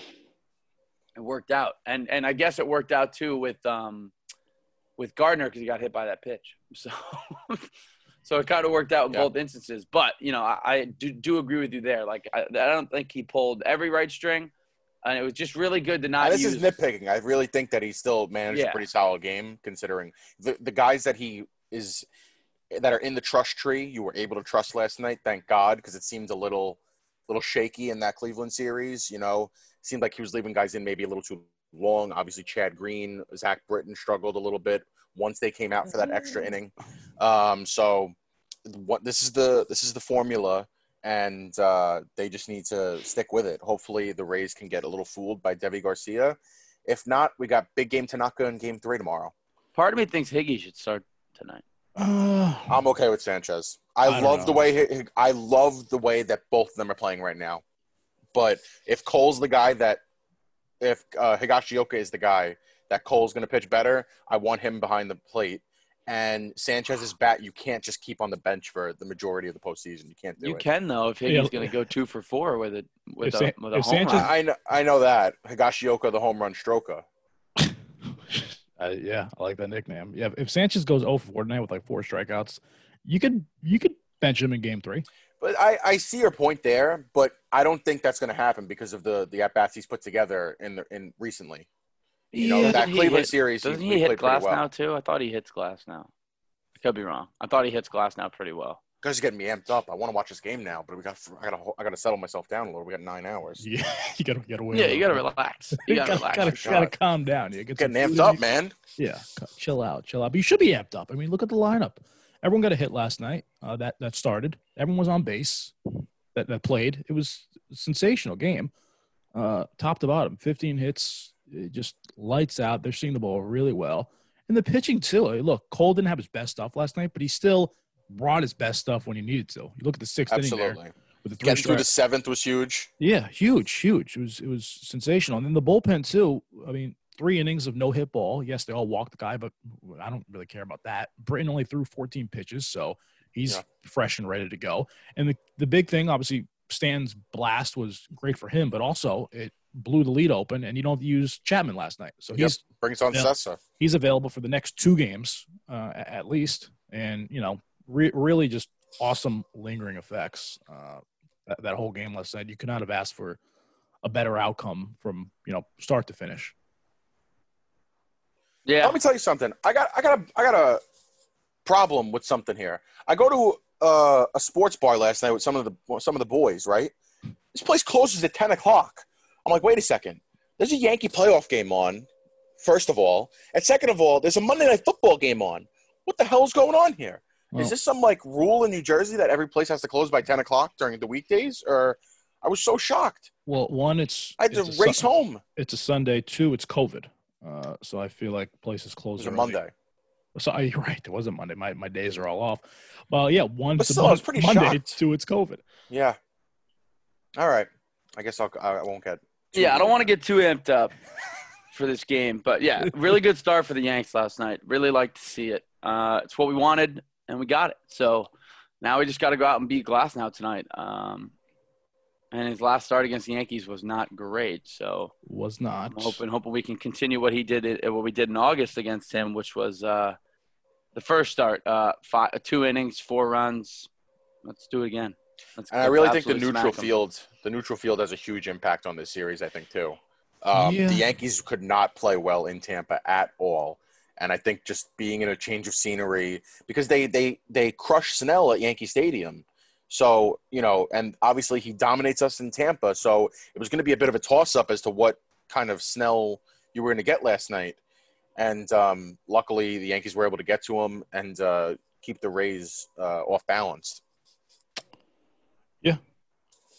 Speaker 4: it worked out, and and I guess it worked out too with um with Gardner because he got hit by that pitch. So so it kind of worked out in
Speaker 5: Yeah.
Speaker 4: both instances. But you know, I, I do do agree with you there. Like I, I don't think he pulled every right string, and it was just really good to not
Speaker 5: And this
Speaker 4: use.
Speaker 5: is nitpicking. I really think that he still managed
Speaker 4: Yeah.
Speaker 5: a pretty solid game considering the the guys that he is that are in the trust tree you were able to trust last night. Thank God, because it seemed a little little shaky in that Cleveland series. You know, seemed like he was leaving guys in maybe a little too long. Obviously, Chad Green, Zach Britton struggled a little bit once they came out for that extra mm-hmm. inning. Um, so, what this is the this is the formula, and uh, they just need to stick with it. Hopefully, the Rays can get a little fooled by Deivi García. If not, we got big game Tanaka in Game Three tomorrow.
Speaker 4: Part of me thinks Higgy should start tonight.
Speaker 5: I'm okay with Sanchez. I,
Speaker 3: I
Speaker 5: love the way I love the way that both of them are playing right now. But if Cole's the guy that, if uh, Higashioka is the guy that Cole's going to pitch better, I want him behind the plate. And Sanchez's bat, you can't just keep on the bench for the majority of the postseason. You can't do
Speaker 4: You
Speaker 5: it.
Speaker 4: You can though if Higgy's
Speaker 3: Yeah.
Speaker 4: going to go two for four with it with
Speaker 3: If
Speaker 4: a
Speaker 3: San-
Speaker 4: with a home
Speaker 3: Sanchez-
Speaker 4: run.
Speaker 5: I, I know, I know that Higashioka, the home run stroker.
Speaker 3: Uh, yeah, I like that nickname. Yeah, if Sanchez goes 0 for 4 tonight with like four strikeouts, you could you could bench him in game three.
Speaker 5: But I, I see your point there, but I don't think that's going to happen because of the the at bats he's put together in the, in recently. You know
Speaker 3: Yeah,
Speaker 5: that Cleveland
Speaker 4: hit-
Speaker 5: series,
Speaker 4: Doesn't
Speaker 5: he,
Speaker 4: he
Speaker 5: he
Speaker 4: hit glass
Speaker 5: well.
Speaker 4: now too? I thought he hits Glasnow. I could be wrong. I thought he hits Glasnow pretty well.
Speaker 5: Guys are getting me amped up. I want to watch this game now, but we got I got to I got to settle myself down a little. We got nine hours.
Speaker 3: Yeah, you gotta get away.
Speaker 4: Yeah, you got to relax. You got to
Speaker 3: gotta,
Speaker 4: relax.
Speaker 3: gotta, gotta
Speaker 5: sure.
Speaker 3: calm down. You get some
Speaker 5: Getting
Speaker 3: food
Speaker 5: amped up, man.
Speaker 3: Yeah, chill out, chill out. But you should be amped up. I mean, look at the lineup. Everyone got a hit last night. Uh, that that started. Everyone was on base. That that played. It was a sensational game, uh, top to bottom. Fifteen hits, it just lights out. They're seeing the ball really well, and the pitching too. Look, Cole didn't have his best stuff last night, but he still brought his best stuff when he needed to. You look at the sixth inning there
Speaker 5: Absolutely.
Speaker 3: with the three
Speaker 5: Getting through the seventh was huge.
Speaker 3: Yeah, huge, huge. It was it was sensational. And then the bullpen too. I mean, three innings of no hit ball. Yes, they all walked the guy, but I don't really care about that. Britton only threw 14 pitches, so he's
Speaker 5: Yeah.
Speaker 3: fresh and ready to go. And the the big thing, obviously, Stan's blast was great for him, but also it blew the lead open, and you don't use Chapman last night. So
Speaker 5: Yep.
Speaker 3: he's
Speaker 5: Brings on Sessa.
Speaker 3: he's available for the next two games uh, at least, and you know, re- really just awesome lingering effects. Uh, that, that whole game last night, you could not have asked for a better outcome from you know start to finish.
Speaker 4: Yeah.
Speaker 5: Let me tell you something. I got I got a I got a problem with something here. I go to uh, a sports bar last night with some of the some of the boys. Right, this place closes at ten o'clock. I'm like, wait a second. There's a Yankee playoff game on. First of all, and second of all, there's a Monday night football game on. What the hell's going on here? Is this some like rule in New Jersey that every place has to close by ten o'clock during the weekdays? Or I was so shocked.
Speaker 3: Well, one, it's
Speaker 5: I had to race
Speaker 3: Sun-
Speaker 5: home.
Speaker 3: It's a Sunday. Two, it's COVID. Uh, so I feel like places
Speaker 5: It
Speaker 3: close
Speaker 5: a. Monday.
Speaker 3: So you're right. It wasn't Monday. My my days are all off. Well, yeah, one
Speaker 5: But still, I was pretty
Speaker 3: Monday.
Speaker 5: shocked.
Speaker 3: Two, it's COVID.
Speaker 5: Yeah. All right. I guess I'll. I won't get. Too
Speaker 4: Yeah, I don't want to get too amped up for this game, but yeah, really good start for the Yanks last night. Really like to see it. Uh, it's what we wanted, and we got it. So now we just got to go out and beat Glasnow tonight. Um, and his last start against the Yankees was not great. So
Speaker 3: Was not.
Speaker 4: I'm hoping hoping we can continue what he did uh, what we did in August against him, which was uh, the first start, uh, five, two innings, four runs. Let's do it again. Let's,
Speaker 5: And I
Speaker 4: let's
Speaker 5: really think the neutral
Speaker 4: smack 'em.
Speaker 5: field, the neutral field has a huge impact on this series. I think too. Um,
Speaker 3: Yeah.
Speaker 5: The Yankees could not play well in Tampa at all, and I think just being in a change of scenery because they they they crushed Snell at Yankee Stadium. So you know, and obviously he dominates us in Tampa. So it was going to be a bit of a toss up as to what kind of Snell you were going to get last night. And um, luckily, the Yankees were able to get to him and uh, keep the Rays uh, off balance.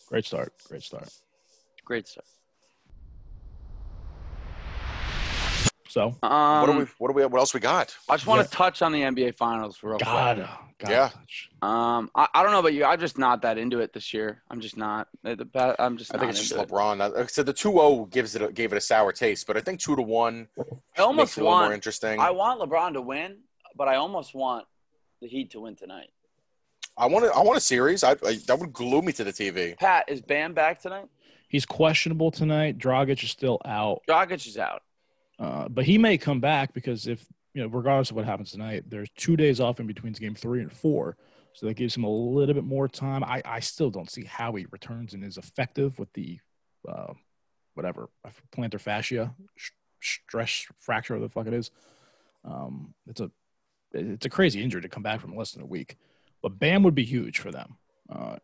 Speaker 3: Great start. Great start.
Speaker 4: Great start.
Speaker 3: So
Speaker 4: Um,
Speaker 5: what do we? What do we? What else we got?
Speaker 4: I just want
Speaker 3: Yeah.
Speaker 4: to touch on the NBA Finals real
Speaker 3: God, God
Speaker 5: Yeah.
Speaker 3: touch.
Speaker 4: quick. Um, I, I don't know about you. I'm just not that into it this year. I'm just not. The, the, I'm just.
Speaker 5: I think it's just
Speaker 4: into it.
Speaker 5: LeBron. Like I said, the 2-0 gives it a, gave it a sour taste, but I think two to one
Speaker 4: I
Speaker 5: makes
Speaker 4: almost
Speaker 5: it a little more interesting.
Speaker 4: I
Speaker 5: I,
Speaker 4: want LeBron to win, but I almost want the Heat to win tonight.
Speaker 5: Want a, I want a series. I, I that would glue me to the TV.
Speaker 4: Pat is Bam back tonight?
Speaker 3: He's questionable tonight. Dragic is still out,
Speaker 4: Dragic is out.
Speaker 3: uh, but he may come back because if you know, regardless of what happens tonight, there's two days off in between game three and four, so that gives him a little bit more time. I, I still don't see how he returns and is effective with the uh, whatever plantar fascia sh- stress fracture, or the fuck it is. Um, it's a it's a crazy injury to come back from less than a week. But Bam would be huge for them. Uh,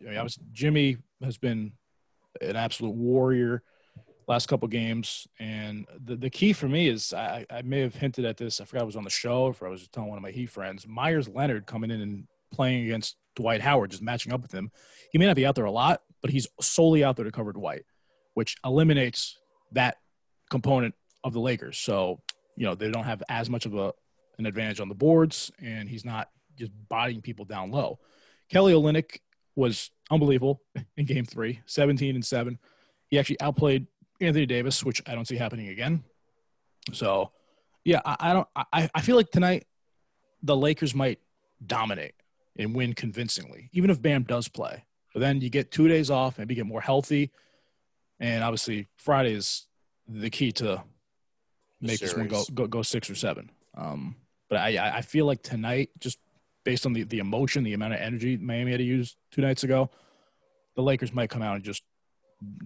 Speaker 3: I mean, I was, Jimmy has been an absolute warrior last couple games, and the, the key for me is I, I may have hinted at this. I forgot I was on the show, or I was telling one of my Heat friends. Meyers Leonard coming in and playing against Dwight Howard, just matching up with him. He may not be out there a lot, but he's solely out there to cover Dwight, which eliminates that component of the Lakers. So you know they don't have as much of a an advantage on the boards, and he's not just bodying people down low. Kelly Olynyk was unbelievable in Game Three, 17 and seven. He actually outplayed Anthony Davis, which I don't see happening again. So, yeah, I, I don't. I, I feel like tonight the Lakers might dominate and win convincingly, even if Bam does play. But then you get two days off, maybe get more healthy, and obviously Friday is the key to make this one go, go go six or seven. Um, but I I feel like tonight, just based on the the emotion, the amount of energy Miami had to use two nights ago, the Lakers might come out and just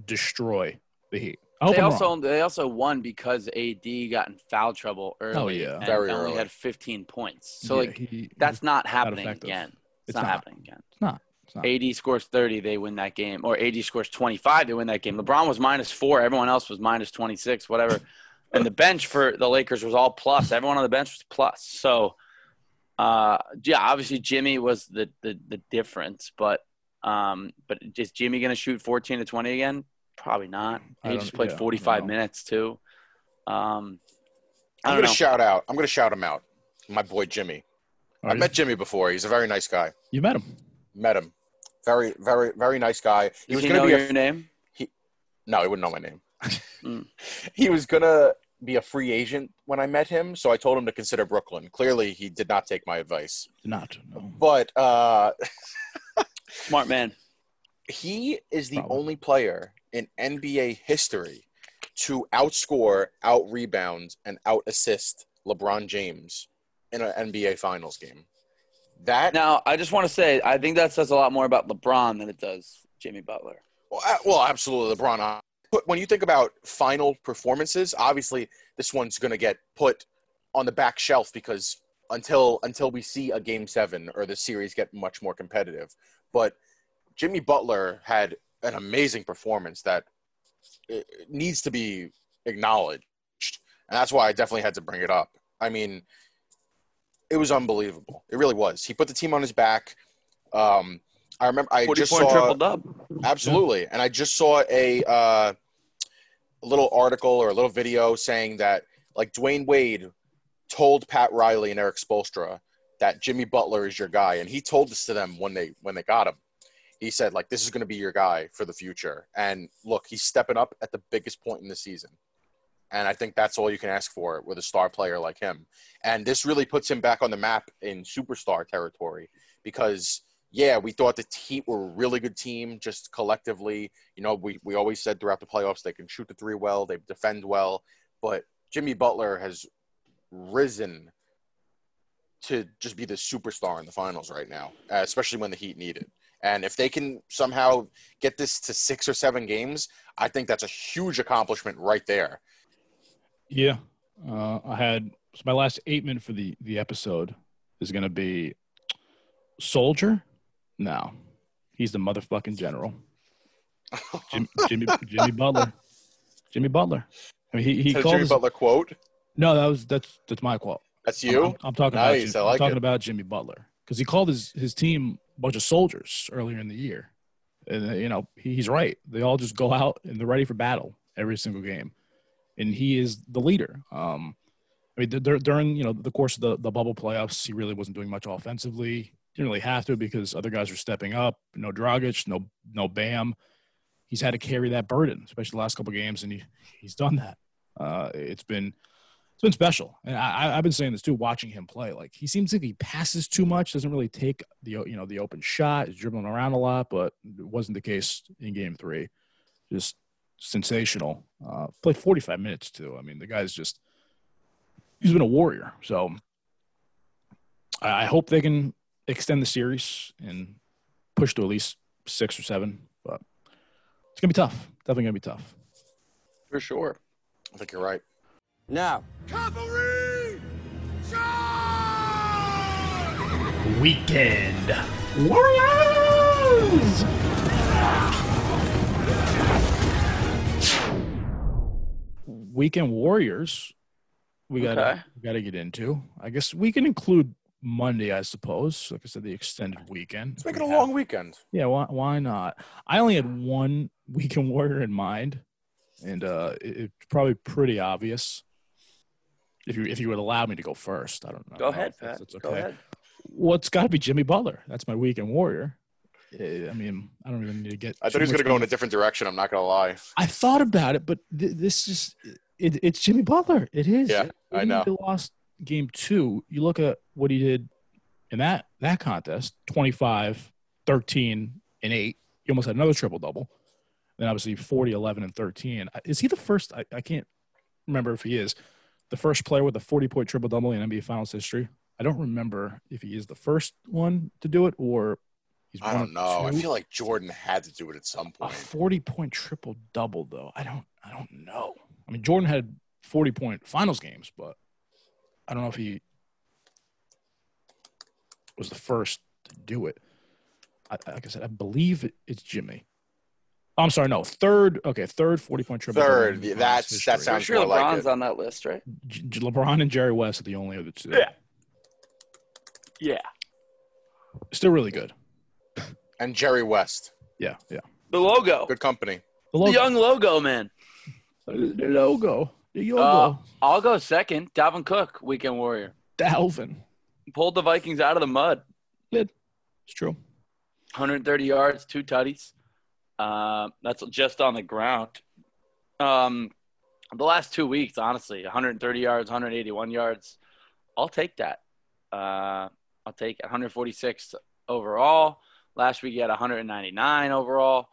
Speaker 3: destroy the Heat.
Speaker 4: they also wrong. they also won because AD got in foul trouble oh, early. Oh yeah, and very only early. had 15 points. So yeah, like he, that's not happening again. It's, it's not, not, happening again.
Speaker 3: It's not. It's not.
Speaker 4: AD scores 30, they win that game, or AD scores 25, they win that game. LeBron was minus four, everyone else was minus 26, whatever. and the bench for the Lakers was all plus. Everyone on the bench was plus. So, uh, yeah, obviously Jimmy was the the, the difference, but um, but is Jimmy going to shoot 14 to 20 again? Probably not. He just played yeah, 45 minutes too. Um,
Speaker 5: I'm going to shout out. I'm going to shout him out. My boy Jimmy. I met Jimmy before. He's a very nice guy.
Speaker 3: You met him?
Speaker 5: Met him. Very, very, very nice guy.
Speaker 4: He Does was going to be your a, name.
Speaker 5: He, no, he wouldn't know my name. mm. He was gonna be a free agent when I met him, so I told him to consider Brooklyn. Clearly, he did not take my advice.
Speaker 3: Did not. No.
Speaker 5: But uh,
Speaker 4: smart man.
Speaker 5: He is the Probably. only player in NBA history to outscore, out rebound, and out assist LeBron James in an NBA Finals game. That
Speaker 4: now, I just want to say, I think that says a lot more about LeBron than it does Jimmy Butler.
Speaker 5: Well, well absolutely, LeBron. But when you think about final performances, obviously this one's going to get put on the back shelf because until until we see a game seven or the series get much more competitive. But Jimmy Butler had an amazing performance that needs to be acknowledged, and that's why I definitely had to bring it up. I mean, it was unbelievable. It really was. He put the team on his back. Um, I remember I just saw
Speaker 4: triple dub.
Speaker 5: Absolutely, yeah. and I just saw a uh, little article or a little video saying that like Dwyane Wade told Pat Riley and Erik Spoelstra that Jimmy Butler is your guy, and he told this to them when they when they got him. He said like this is going to be your guy for the future, and look, he's stepping up at the biggest point in the season. And I think that's all you can ask for with a star player like him. And this really puts him back on the map in superstar territory because yeah, we thought the Heat were a really good team just collectively. You know, we, we always said throughout the playoffs they can shoot the three well, they defend well, but Jimmy Butler has risen to just be the superstar in the finals right now, uh, especially when the Heat need it. And if they can somehow get this to six or seven games, I think that's a huge accomplishment right there.
Speaker 3: Yeah, uh, I had so my last eight minute for the the episode is going to be Soldier no, he's the motherfucking general. Jimmy, Jimmy, Jimmy Butler. Jimmy Butler. I mean, he he called
Speaker 5: Jimmy
Speaker 3: his,
Speaker 5: Butler quote.
Speaker 3: No, that was that's that's my quote.
Speaker 5: That's you.
Speaker 3: I'm, I'm, talking nice, about. Jimmy, like I'm talking it. about Jimmy Butler because he called his his team a bunch of soldiers earlier in the year, and uh, you know he, he's right. They all just go out and they're ready for battle every single game, and he is the leader. Um, I mean, during you know the course of the, the bubble playoffs, he really wasn't doing much offensively didn't really have to because other guys were stepping up. No Dragic, no no Bam. He's had to carry that burden, especially the last couple games, and he he's done that. Uh, it's been it's been special, and I, I've been saying this too. Watching him play, like he seems like he passes too much, doesn't really take the you know the open shot, is dribbling around a lot, but it wasn't the case in Game Three. Just sensational. Uh, played 45 minutes too. I mean, the guy's just he's been a warrior. So I hope they can extend the series and push to at least six or seven. But it's gonna be tough. Definitely gonna be tough.
Speaker 4: For sure.
Speaker 5: I think you're right.
Speaker 2: Now, cavalry, charge!
Speaker 3: Weekend Warriors! Weekend Warriors, we got
Speaker 4: Okay.
Speaker 3: we got to get into. I guess we can include Monday, I suppose. Like I said, the extended weekend.
Speaker 5: Let's make it
Speaker 3: We
Speaker 5: a
Speaker 3: have-
Speaker 5: long weekend.
Speaker 3: Yeah, why, why not? I only had one Weekend Warrior in mind, and uh, it, it's probably pretty obvious. If you if you would allow me to go first, I don't know.
Speaker 4: Go ahead,
Speaker 3: that's-
Speaker 4: Pat.
Speaker 3: that's
Speaker 4: Go ahead.
Speaker 3: Well, it's got to be Jimmy Butler. That's my Weekend Warrior. I mean, I don't even need to get.
Speaker 5: I thought he was going to go in a different direction. I'm not going to lie.
Speaker 3: I thought about it, but th- this is it, it's Jimmy Butler. It is.
Speaker 5: Yeah, I know.
Speaker 3: They lost game two. You look at what he did in that that contest 25, 13, and 8. He almost had another triple double. Then obviously 40, 11, and 13. Is he the first? I, I can't remember if he is the first player with a 40 point triple double in NBA Finals history. I don't remember if he is the first one to do it or he's
Speaker 5: I don't know. I feel like Jordan had to do it at some point A
Speaker 3: 40 point triple double though. I don't I don't know. I mean Jordan had 40 point finals games, but I don't know if he was the first to do it. I, like I said, I believe it, it's Jimmy. I'm sorry, no, third. Okay, third 40 point triple. double
Speaker 5: Third, yeah,
Speaker 3: finals
Speaker 5: that's- that
Speaker 3: history.
Speaker 4: I'm
Speaker 5: sounds
Speaker 4: sure
Speaker 5: more like
Speaker 4: LeBron's
Speaker 5: it.
Speaker 4: on that list, right?
Speaker 3: J- J- LeBron and Jerry West are the only other two.
Speaker 4: Yeah. Yeah.
Speaker 3: Still really good.
Speaker 5: And Jerry West.
Speaker 3: Yeah, yeah.
Speaker 4: The logo.
Speaker 5: Good company.
Speaker 3: The
Speaker 4: The young logo, man.
Speaker 3: the logo. The logo.
Speaker 4: Uh, I'll go second. Dalvin Cook, weekend warrior.
Speaker 3: Dalvin.
Speaker 4: Pulled the Vikings out of the mud. Did.
Speaker 3: It's true.
Speaker 4: 130 yards, two tutties. Uh, that's just on the ground. Um, the last two weeks, honestly, 130 yards, 181 yards. I'll take that. Uh, I'll take 146 overall. Last week he had 199 overall.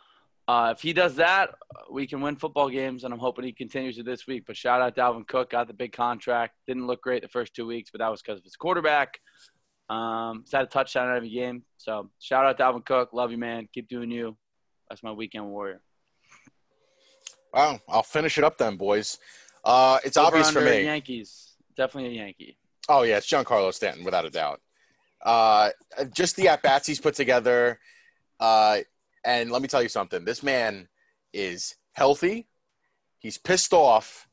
Speaker 4: Uh, if he does that, we can win football games, and I'm hoping he continues it this week. But shout out Dalvin Cook, got the big contract. Didn't look great the first two weeks, but that was because of his quarterback. Um, he's had a touchdown in every game. So shout out Dalvin Cook. Love you, man. Keep doing you. That's my weekend warrior.
Speaker 5: Well, I'll finish it up then, boys. Uh, it's
Speaker 4: Over
Speaker 5: obvious for me.
Speaker 4: Yankees. Definitely a Yankee.
Speaker 5: Oh yeah, it's Giancarlo Stanton without a doubt. Uh, just the at bats he's put together, uh, and let me tell you something. This man is healthy. He's pissed off,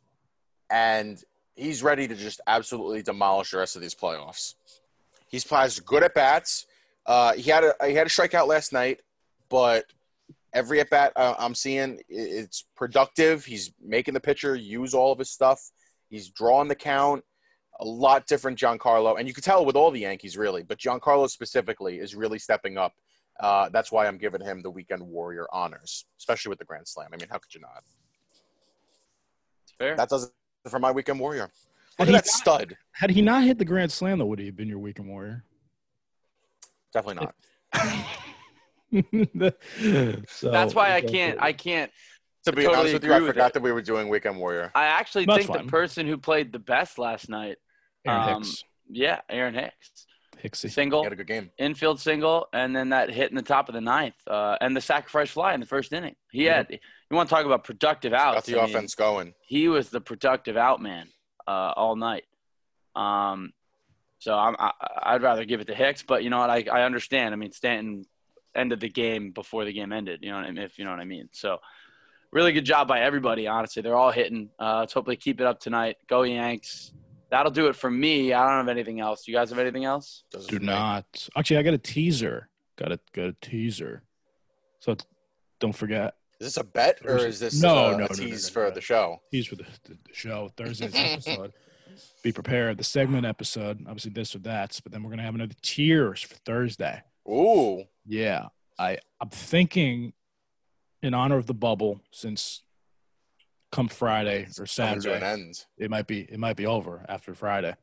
Speaker 5: and he's ready to just absolutely demolish the rest of these playoffs. He's plays good at bats. Uh, he had a he had a strikeout last night, but every at bat uh, I'm seeing it's productive. He's making the pitcher use all of his stuff. He's drawing the count a lot different Giancarlo, and you can tell with all the Yankees really, but Giancarlo specifically is really stepping up. Uh, that's why I'm giving him the weekend warrior honors, especially with the Grand Slam. I mean, how could you not?
Speaker 4: Fair.
Speaker 5: That does it for my weekend warrior.
Speaker 3: Had
Speaker 5: Look
Speaker 3: he
Speaker 5: at that
Speaker 3: not-
Speaker 5: stud.
Speaker 3: Had he not hit the grand slam, though, would he have been your weekend warrior?
Speaker 5: Definitely not.
Speaker 3: so,
Speaker 4: That's why I can't. I can't.
Speaker 5: To be
Speaker 4: totally
Speaker 5: honest with you, I forgot that we were doing weekend warrior.
Speaker 4: I actually
Speaker 3: That's
Speaker 4: think
Speaker 3: fine.
Speaker 4: the person who played the best last night,
Speaker 3: Aaron
Speaker 4: um,
Speaker 3: Hicks,
Speaker 4: yeah, Aaron Hicks,
Speaker 3: Hicksy.
Speaker 4: single,
Speaker 5: He had a good game.
Speaker 4: infield single, and then that hit in the top of the ninth, uh, and the sacrifice fly in the first inning. He
Speaker 3: Yep.
Speaker 4: had. You want to talk about productive
Speaker 5: Got the
Speaker 4: I mean,
Speaker 5: offense going.
Speaker 4: he was the productive out man uh, all night. Um, so I'm, I, I'd rather give it to Hicks, but you know what? I, I understand. I mean, Stanton ended the game before the game ended. You know, what I mean? if you know what I mean. So really good job by everybody. Honestly, they're all hitting. Uh, let's hopefully keep it up tonight. Go Yanks. That'll do it for me. I don't have anything else. You guys have anything else?
Speaker 5: Does it
Speaker 3: Do not. Actually, I got a teaser. Got a got a teaser. So don't forget.
Speaker 5: Is this a bet or is this
Speaker 3: No,
Speaker 5: uh,
Speaker 3: no, no,
Speaker 5: a
Speaker 3: no,
Speaker 5: tease
Speaker 3: no,
Speaker 5: for
Speaker 3: no.
Speaker 5: the show?
Speaker 3: Tease for the, the, the show Thursday's episode. Be prepared. The segment episode. Obviously, this or that. But then we're gonna have another tiers for Thursday.
Speaker 5: Ooh,
Speaker 3: Yeah, I I'm thinking in honor of the bubble since come Friday or Saturday it might be it might be over after Friday.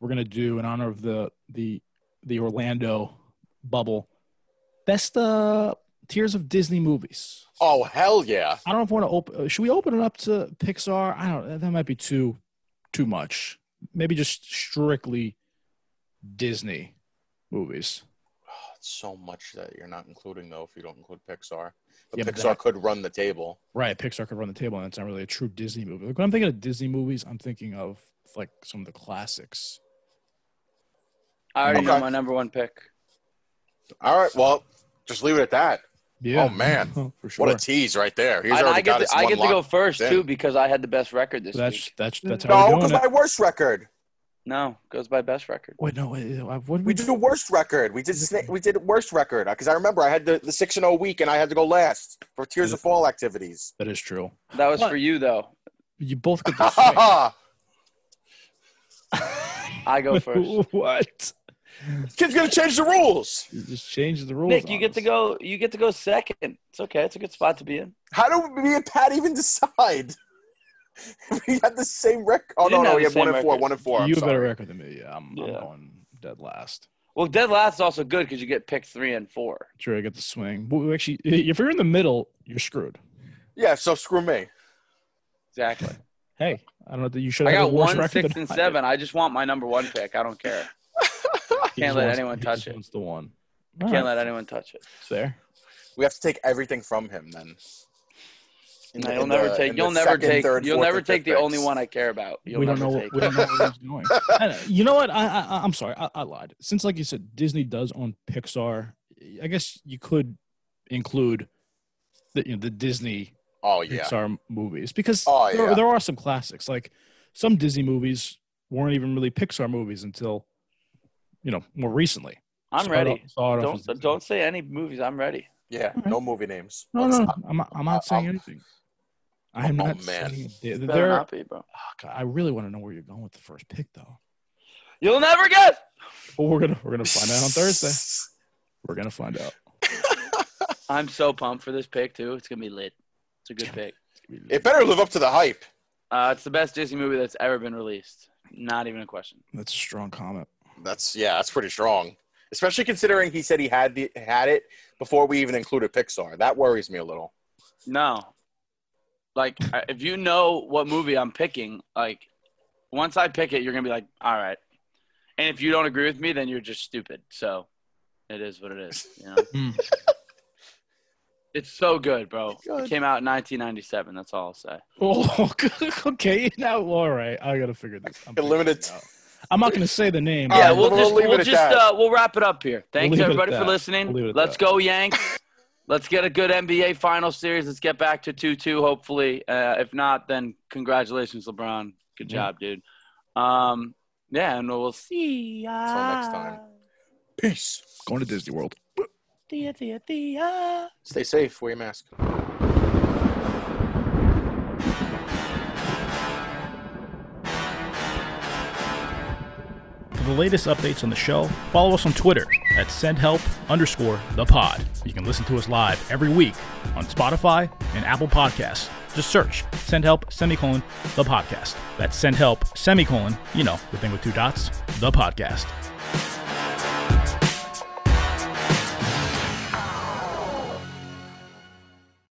Speaker 3: We're gonna do in honor of the the the Orlando bubble best uh tiers of Disney movies.
Speaker 5: Oh hell yeah!
Speaker 3: I don't know if we want to open. Should we open it up to Pixar? I don't. That might be too too much. Maybe just strictly Disney movies.
Speaker 5: It's so much that you're not including though if you don't include Pixar. But
Speaker 3: Yeah, but
Speaker 5: Pixar
Speaker 3: that-
Speaker 5: could run the table.
Speaker 3: Right, Pixar could run the table, and it's not really a true Disney movie. Like when I'm thinking of Disney movies, I'm thinking of like some of the classics.
Speaker 4: I already know my number one pick.
Speaker 5: All right. Well, just leave it at that.
Speaker 3: Yeah.
Speaker 5: Oh, man.
Speaker 3: for sure.
Speaker 5: What a tease right there. He's
Speaker 4: I,
Speaker 5: already
Speaker 4: I
Speaker 5: got
Speaker 4: get
Speaker 5: his
Speaker 4: to, I
Speaker 5: one
Speaker 4: get to go first
Speaker 5: in.
Speaker 4: too because I had the best record this
Speaker 3: that's
Speaker 4: week.
Speaker 3: that's that's how
Speaker 5: No,
Speaker 3: we're
Speaker 5: because
Speaker 3: doing
Speaker 5: my worst record.
Speaker 4: No, goes by best record.
Speaker 3: Wait, no, wait, what
Speaker 5: We
Speaker 3: we
Speaker 5: did the worst record. We did sna- we did worst record because I remember I had the, the six and zero week and I had to go last for Tiers of Fall activities.
Speaker 3: That is true.
Speaker 4: That was
Speaker 3: What?
Speaker 4: for you though.
Speaker 3: You both get the swing.
Speaker 4: I go first.
Speaker 3: what?
Speaker 5: Kid's gonna change the rules.
Speaker 3: You just change the rules.
Speaker 4: Nick, you
Speaker 3: on
Speaker 4: get to go. You get to go second. It's okay. It's a good spot to be in.
Speaker 5: How do me and Pat even decide? we had the same record. Oh no,
Speaker 4: didn't
Speaker 5: no,
Speaker 4: have
Speaker 5: we
Speaker 4: the
Speaker 5: had one
Speaker 4: same
Speaker 5: and four.
Speaker 4: record.
Speaker 5: One and four. I'm
Speaker 3: you have a better
Speaker 5: sorry.
Speaker 3: record than me. Yeah, I'm, I'm
Speaker 4: Yeah.
Speaker 3: going dead last.
Speaker 4: Well, dead last is also good because you get picked three and four.
Speaker 3: Sure, I get the swing. But we actually, if you're in the middle, you're screwed.
Speaker 5: Yeah, so screw me.
Speaker 4: Exactly.
Speaker 3: Hey, I don't know that you should
Speaker 4: I
Speaker 3: have
Speaker 4: got one, six, and
Speaker 3: I
Speaker 4: seven. I just want my number one pick. I don't care. Can't let
Speaker 3: wants-
Speaker 4: anyone touch it.
Speaker 3: wants the one.
Speaker 4: Can't
Speaker 3: Alright,
Speaker 4: let anyone touch it.
Speaker 3: fair.
Speaker 5: We have to take everything from him then. In
Speaker 4: No,
Speaker 5: the-
Speaker 4: you'll never
Speaker 5: the-
Speaker 4: take. You'll
Speaker 5: the
Speaker 4: never
Speaker 5: second,
Speaker 4: take.
Speaker 5: third,
Speaker 4: you'll never take the
Speaker 5: fifth
Speaker 4: only one I care about. You'll
Speaker 3: we don't
Speaker 4: never
Speaker 3: know.
Speaker 4: take.
Speaker 3: We don't know where he's going. And, you know what? I, I I'm sorry. I, I lied. Since, like you said, Disney does own Pixar. I guess you could include the you know, the Disney
Speaker 5: Oh yeah.
Speaker 3: Pixar movies because
Speaker 5: Oh,
Speaker 3: there,
Speaker 5: yeah.
Speaker 3: there are some classics. Like some Disney movies weren't even really Pixar movies until you know more recently.
Speaker 4: I'm
Speaker 3: Start
Speaker 4: ready.
Speaker 3: off- start off as
Speaker 4: Don't don't say any movies. I'm ready.
Speaker 5: Yeah. No movie names.
Speaker 3: No,
Speaker 5: Let's
Speaker 3: no, I'm not, I'm not
Speaker 5: I-
Speaker 3: saying
Speaker 5: I'm-
Speaker 3: anything. I am
Speaker 5: Oh,
Speaker 3: not
Speaker 5: man.
Speaker 3: saying there-
Speaker 4: Better
Speaker 3: there-
Speaker 4: not be, bro.
Speaker 3: oh, God, I really want to know where you're going with the first pick, though.
Speaker 4: You'll never guess.
Speaker 3: But we're gonna we're gonna find out on Thursday. We're gonna find out.
Speaker 4: I'm so pumped for this pick too. It's gonna be lit. It's a good pick.
Speaker 5: It better live up to the hype.
Speaker 4: Uh, it's the best Disney movie that's ever been released. Not even a question.
Speaker 3: That's a strong comment.
Speaker 5: That's yeah, that's pretty strong. Especially considering he said he had the had it before we even included Pixar. That worries me a little.
Speaker 4: No. Like, if you know what movie I'm picking, like, once I pick it, you're gonna be like, all right. And if you don't agree with me, then you're just stupid. So, it is what it is. You know,
Speaker 3: Hmm.
Speaker 4: it's so good, bro.
Speaker 5: Good.
Speaker 4: It came out in 1997. That's all I'll say.
Speaker 3: Oh, okay. Now, all right. I gotta figure this. I'm,
Speaker 5: Limited-
Speaker 3: out. I'm not gonna say the name.
Speaker 4: Yeah,
Speaker 5: right,
Speaker 4: we'll,
Speaker 5: we'll
Speaker 4: just
Speaker 5: leave it
Speaker 4: we'll
Speaker 5: at
Speaker 4: just uh, we'll wrap it up here. Thanks
Speaker 3: leave it
Speaker 4: everybody for listening.
Speaker 3: We'll leave it at
Speaker 4: Let's
Speaker 3: that.
Speaker 4: go Yanks. Let's get a good NBA final series. Let's get back to two two. Hopefully, uh, if not, then congratulations, LeBron. Good
Speaker 3: Yeah.
Speaker 4: job, dude. Um, yeah, and we'll see.
Speaker 5: Until next time. Peace.
Speaker 3: Going to Disney World.
Speaker 4: See ya, see ya, see ya.
Speaker 5: Stay safe. Wear your mask.
Speaker 3: The latest updates on the show, follow us on Twitter at sendhelp underscore the pod. You can listen to us live every week on Spotify and Apple Podcasts. Just search Send Help semicolon the podcast. That's Send Help semicolon, you know, the thing with two dots, the podcast.